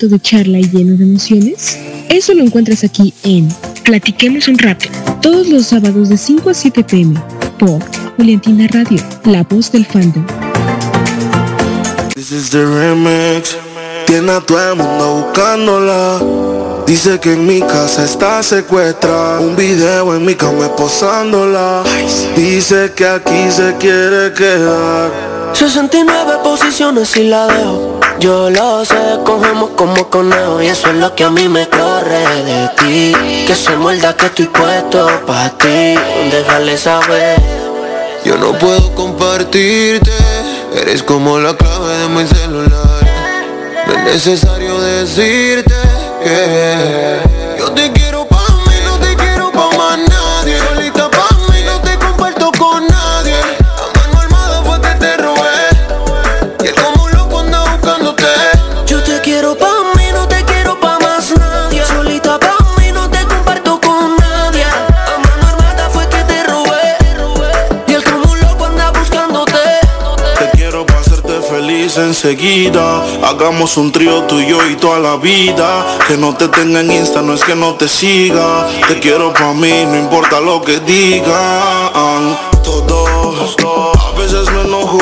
S26: Momento de charla y lleno de emociones? Eso lo encuentras aquí en Platiquemos un rato, todos los sábados de 5 a 7 pm, por Juliantina Radio, la voz del fandom.
S22: This is the remix. Tiene a todo el mundo buscándola. Dice que en mi casa está secuestrada. Un video en mi cama posándola. Dice que aquí se quiere quedar.
S19: 69 posiciones y la dejo. Yo lo sé, cogemos como conejo y eso es lo que a mí me corre de ti. Que se muerda que estoy puesto para ti. Déjale saber.
S1: Yo no puedo compartirte, eres como la clave de mi celular. No es necesario decirte que
S22: enseguida. Hagamos un trío tú y yo y toda la vida. Que no te tenga en Insta, no es que no te siga. Te quiero para mí, no importa lo que digan. Todos, a veces me enojo.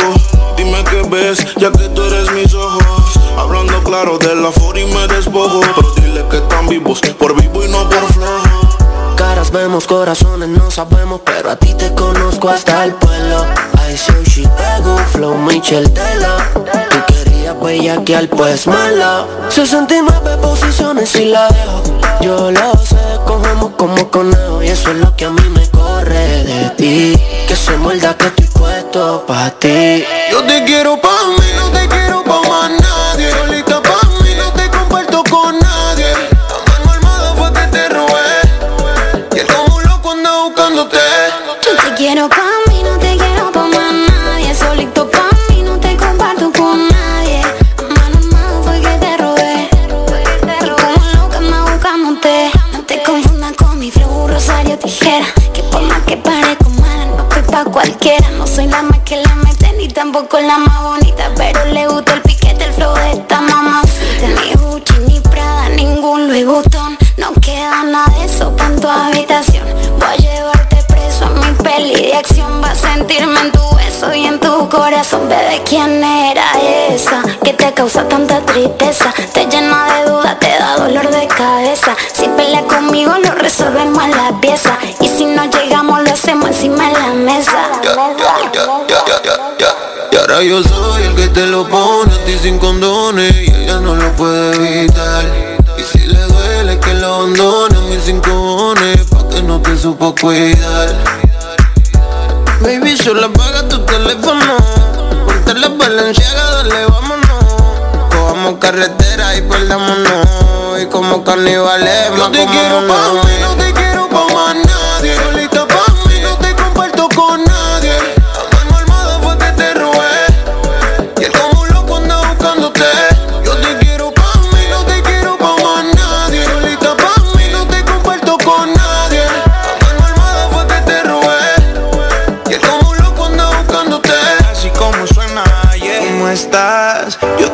S22: Dime qué ves, ya que tú eres mis ojos. Hablando claro de la for y me despojo. Pero dile que están vivos, por vivo y no por flojo.
S19: Caras vemos, corazones no sabemos, pero a ti te conozco hasta el pueblo. I say Chicago, Flow, Michel Tela. Tú querías bellaquear, pues mala. 69 posiciones y la dejo. Yo lo sé, cogemos como conejo y eso es lo que a mí me corre de ti. Que se muerda que estoy puesto pa' ti.
S1: Yo te quiero pa' mí, no te quiero pa' más nadie. Solita pa' mí, no te comparto con nadie.
S27: Tijera Que por más que parezco mala, no estoy pa' cualquiera. No soy la más que la mete, ni tampoco la más bonita Pero le gusta el corazón Bebé, ¿quién era esa? Que te causa tanta tristeza. Te llena de dudas, te da dolor de cabeza. Si pelea conmigo lo resolvemos en la pieza. Y si no llegamos lo hacemos encima de la mesa.
S1: Y ahora yo soy el que te lo pone a ti sin condones Y ella no lo puede evitar. Y si le duele que lo abandone a mis sin Pa' que no te supo cuidar Baby, solo apaga tu teléfono Ponte la valenciaga, dale, vámonos. Cojamos carretera y perdámonos. Y como carnivales, Yo te quiero pa' mí, no te quiero pa' más nadie. Solita pa' mí, no te comparto con nadie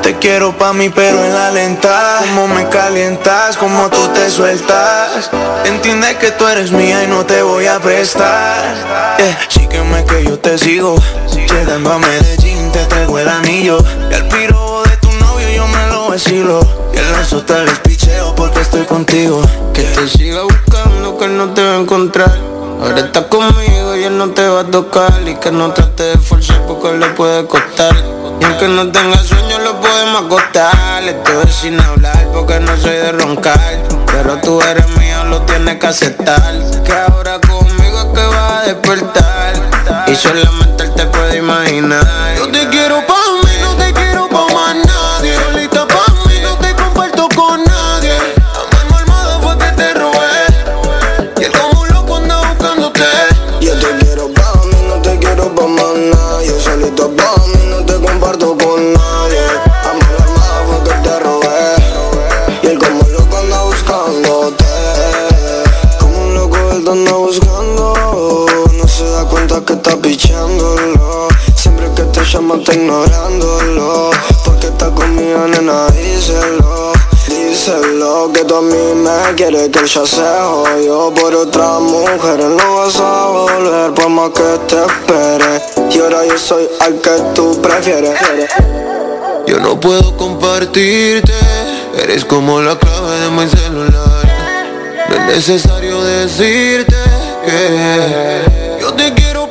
S1: te quiero pa' mí
S22: pero en la lenta. Cómo me calientas, cómo tú te sueltas. Entiende que tú eres mía y no te voy a prestar. Yeah. Sígueme que yo te sigo. Llegando a Medellín te traigo el anillo. Y al piro de tu novio yo me lo vacilo. Y el lazo te picheo porque estoy contigo.
S1: Que te siga buscando que no te va a encontrar Ahora estás conmigo y él no te va a tocar Y que no trate de forzar porque le puede costar. Y aunque no tenga sueño lo podemos acostar. Estoy sin hablar porque no soy de roncar. Pero tú eres mío, lo tienes que aceptar. Que ahora conmigo es que vas a despertar. Y solamente él te puede imaginar. Yo te quiero pa'
S22: está ignorándolo Porque está conmigo nena díselo
S14: quiere que él ya se jodió. Por otra mujer No vas a volver por más que te espere. Y ahora yo soy al que tú prefieres.
S1: Yo no puedo compartirte Eres como la clave de mi celular. No es necesario decirte que Yo te quiero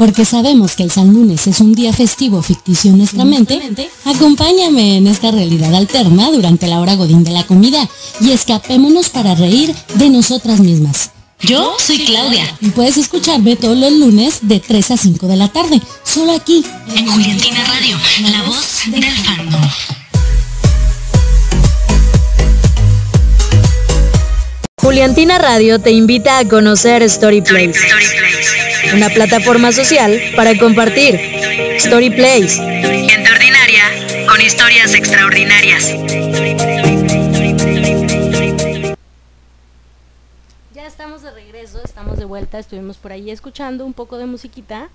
S28: Porque sabemos que el San Lunes es un día festivo ficticio en nuestra mente, acompáñame en esta realidad alterna durante la hora godín de la comida y escapémonos para reír de nosotras mismas. Yo soy Claudia y puedes escucharme todos los lunes de 3 a 5 de la tarde, solo aquí, en Juliantina Radio, la voz del fandom.
S25: Juliantina Radio te invita a conocer StoryPlace, una plataforma social para compartir. StoryPlace, gente ordinaria con historias extraordinarias.
S13: Ya estamos de regreso, estamos de vuelta, estuvimos por ahí escuchando un poco de musiquita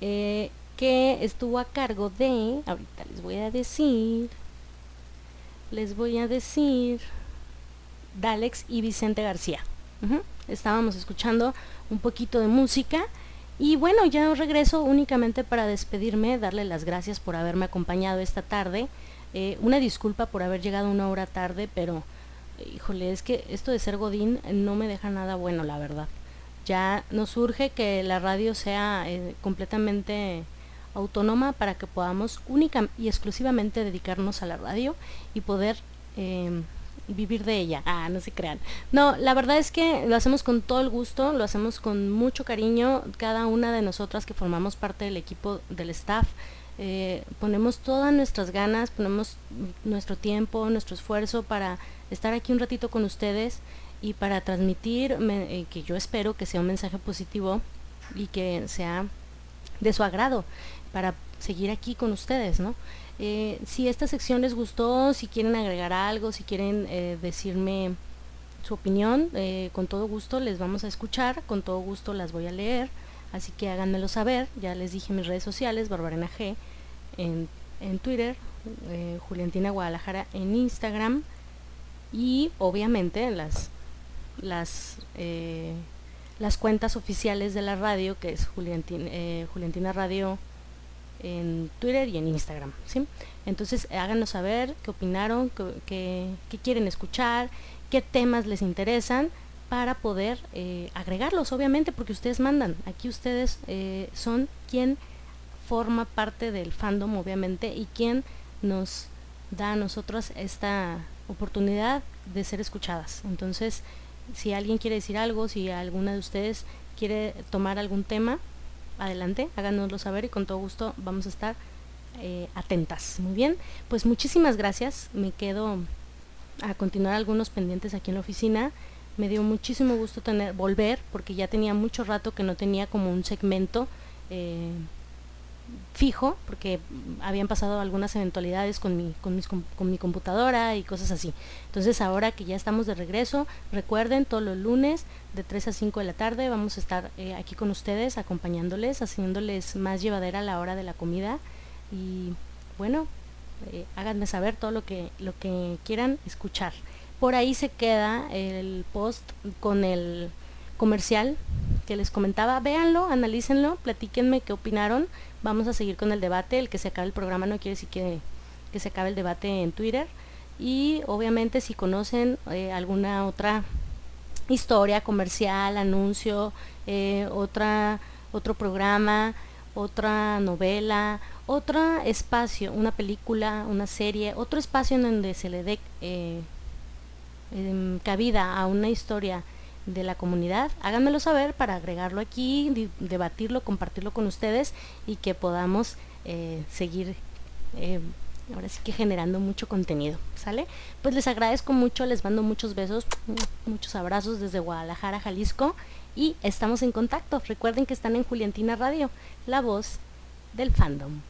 S13: eh, que estuvo a cargo de, ahorita les voy a decir, les voy a decir, Dalex y Vicente García. Estábamos escuchando un poquito de música y bueno, ya regreso únicamente para despedirme, darle las gracias por haberme acompañado esta tarde. Eh, una disculpa por haber llegado una hora tarde, pero híjole, es que esto de ser Godín no me deja nada bueno, la verdad. Ya nos urge que la radio sea eh, completamente autónoma para que podamos única y exclusivamente dedicarnos a la radio y poder eh, vivir de ella. Ah, no se crean. No, la verdad es que lo hacemos con todo el gusto, lo hacemos con mucho cariño. Cada una de nosotras que formamos parte del equipo del staff, eh, ponemos todas nuestras ganas, ponemos nuestro tiempo, nuestro esfuerzo para estar aquí un ratito con ustedes y para transmitir, eh, que yo espero que sea un mensaje positivo y que sea de su agrado para seguir aquí con ustedes, ¿no? Eh, si esta sección les gustó, si quieren agregar algo, si quieren eh, decirme su opinión, eh, con todo gusto les vamos a escuchar, con todo gusto las voy a leer, así que háganmelo saber, ya les dije mis redes sociales, Barbarena G en, en Twitter, Juliantina Guadalajara en Instagram y obviamente las las las cuentas oficiales de la radio que es Juliantin- eh, Juliantina Radio en Twitter y en Instagram, ¿sí? Entonces háganos saber qué opinaron, qué, qué- qué quieren escuchar, qué temas les interesan para poder eh, agregarlos, obviamente, porque ustedes mandan. Aquí ustedes eh, son quien forma parte del fandom, obviamente, y quien nos da a nosotros esta oportunidad de ser escuchadas. Entonces, si alguien quiere decir algo, si alguna de ustedes quiere tomar algún tema, adelante, háganoslo saber y con todo gusto vamos a estar eh, atentas. Muy bien, pues muchísimas gracias. Me quedo a continuar algunos pendientes aquí en la oficina. Me dio muchísimo gusto volver porque ya tenía mucho rato que no tenía como un segmento eh, fijo porque habían pasado algunas eventualidades con mi, con, mis con mi computadora y cosas así. Entonces ahora que ya estamos de regreso, recuerden todos los lunes de 3 a 5 de la tarde vamos a estar eh, aquí con ustedes acompañándoles, haciéndoles más llevadera la hora de la comida y bueno, eh, háganme saber todo lo que, lo que quieran escuchar. Por ahí se queda el post con el comercial que les comentaba. Véanlo, analícenlo, platíquenme qué opinaron. Vamos a seguir con el debate. El que se acabe el programa no quiere decir que, que se acabe el debate en Twitter. Y obviamente si conocen eh, alguna otra historia comercial, anuncio, eh, otra, otro programa, otra novela, otro espacio, una película, una serie, otro espacio en donde se le dé eh,
S29: em, cabida a una historia de la comunidad, háganmelo saber para agregarlo aquí, debatirlo, compartirlo con ustedes y que podamos eh, seguir eh, ahora sí que generando mucho contenido, ¿sale? Pues les agradezco mucho, les mando muchos besos, muchos abrazos desde Guadalajara, Jalisco y estamos en contacto. Recuerden que están en Juliantina Radio, la voz del fandom.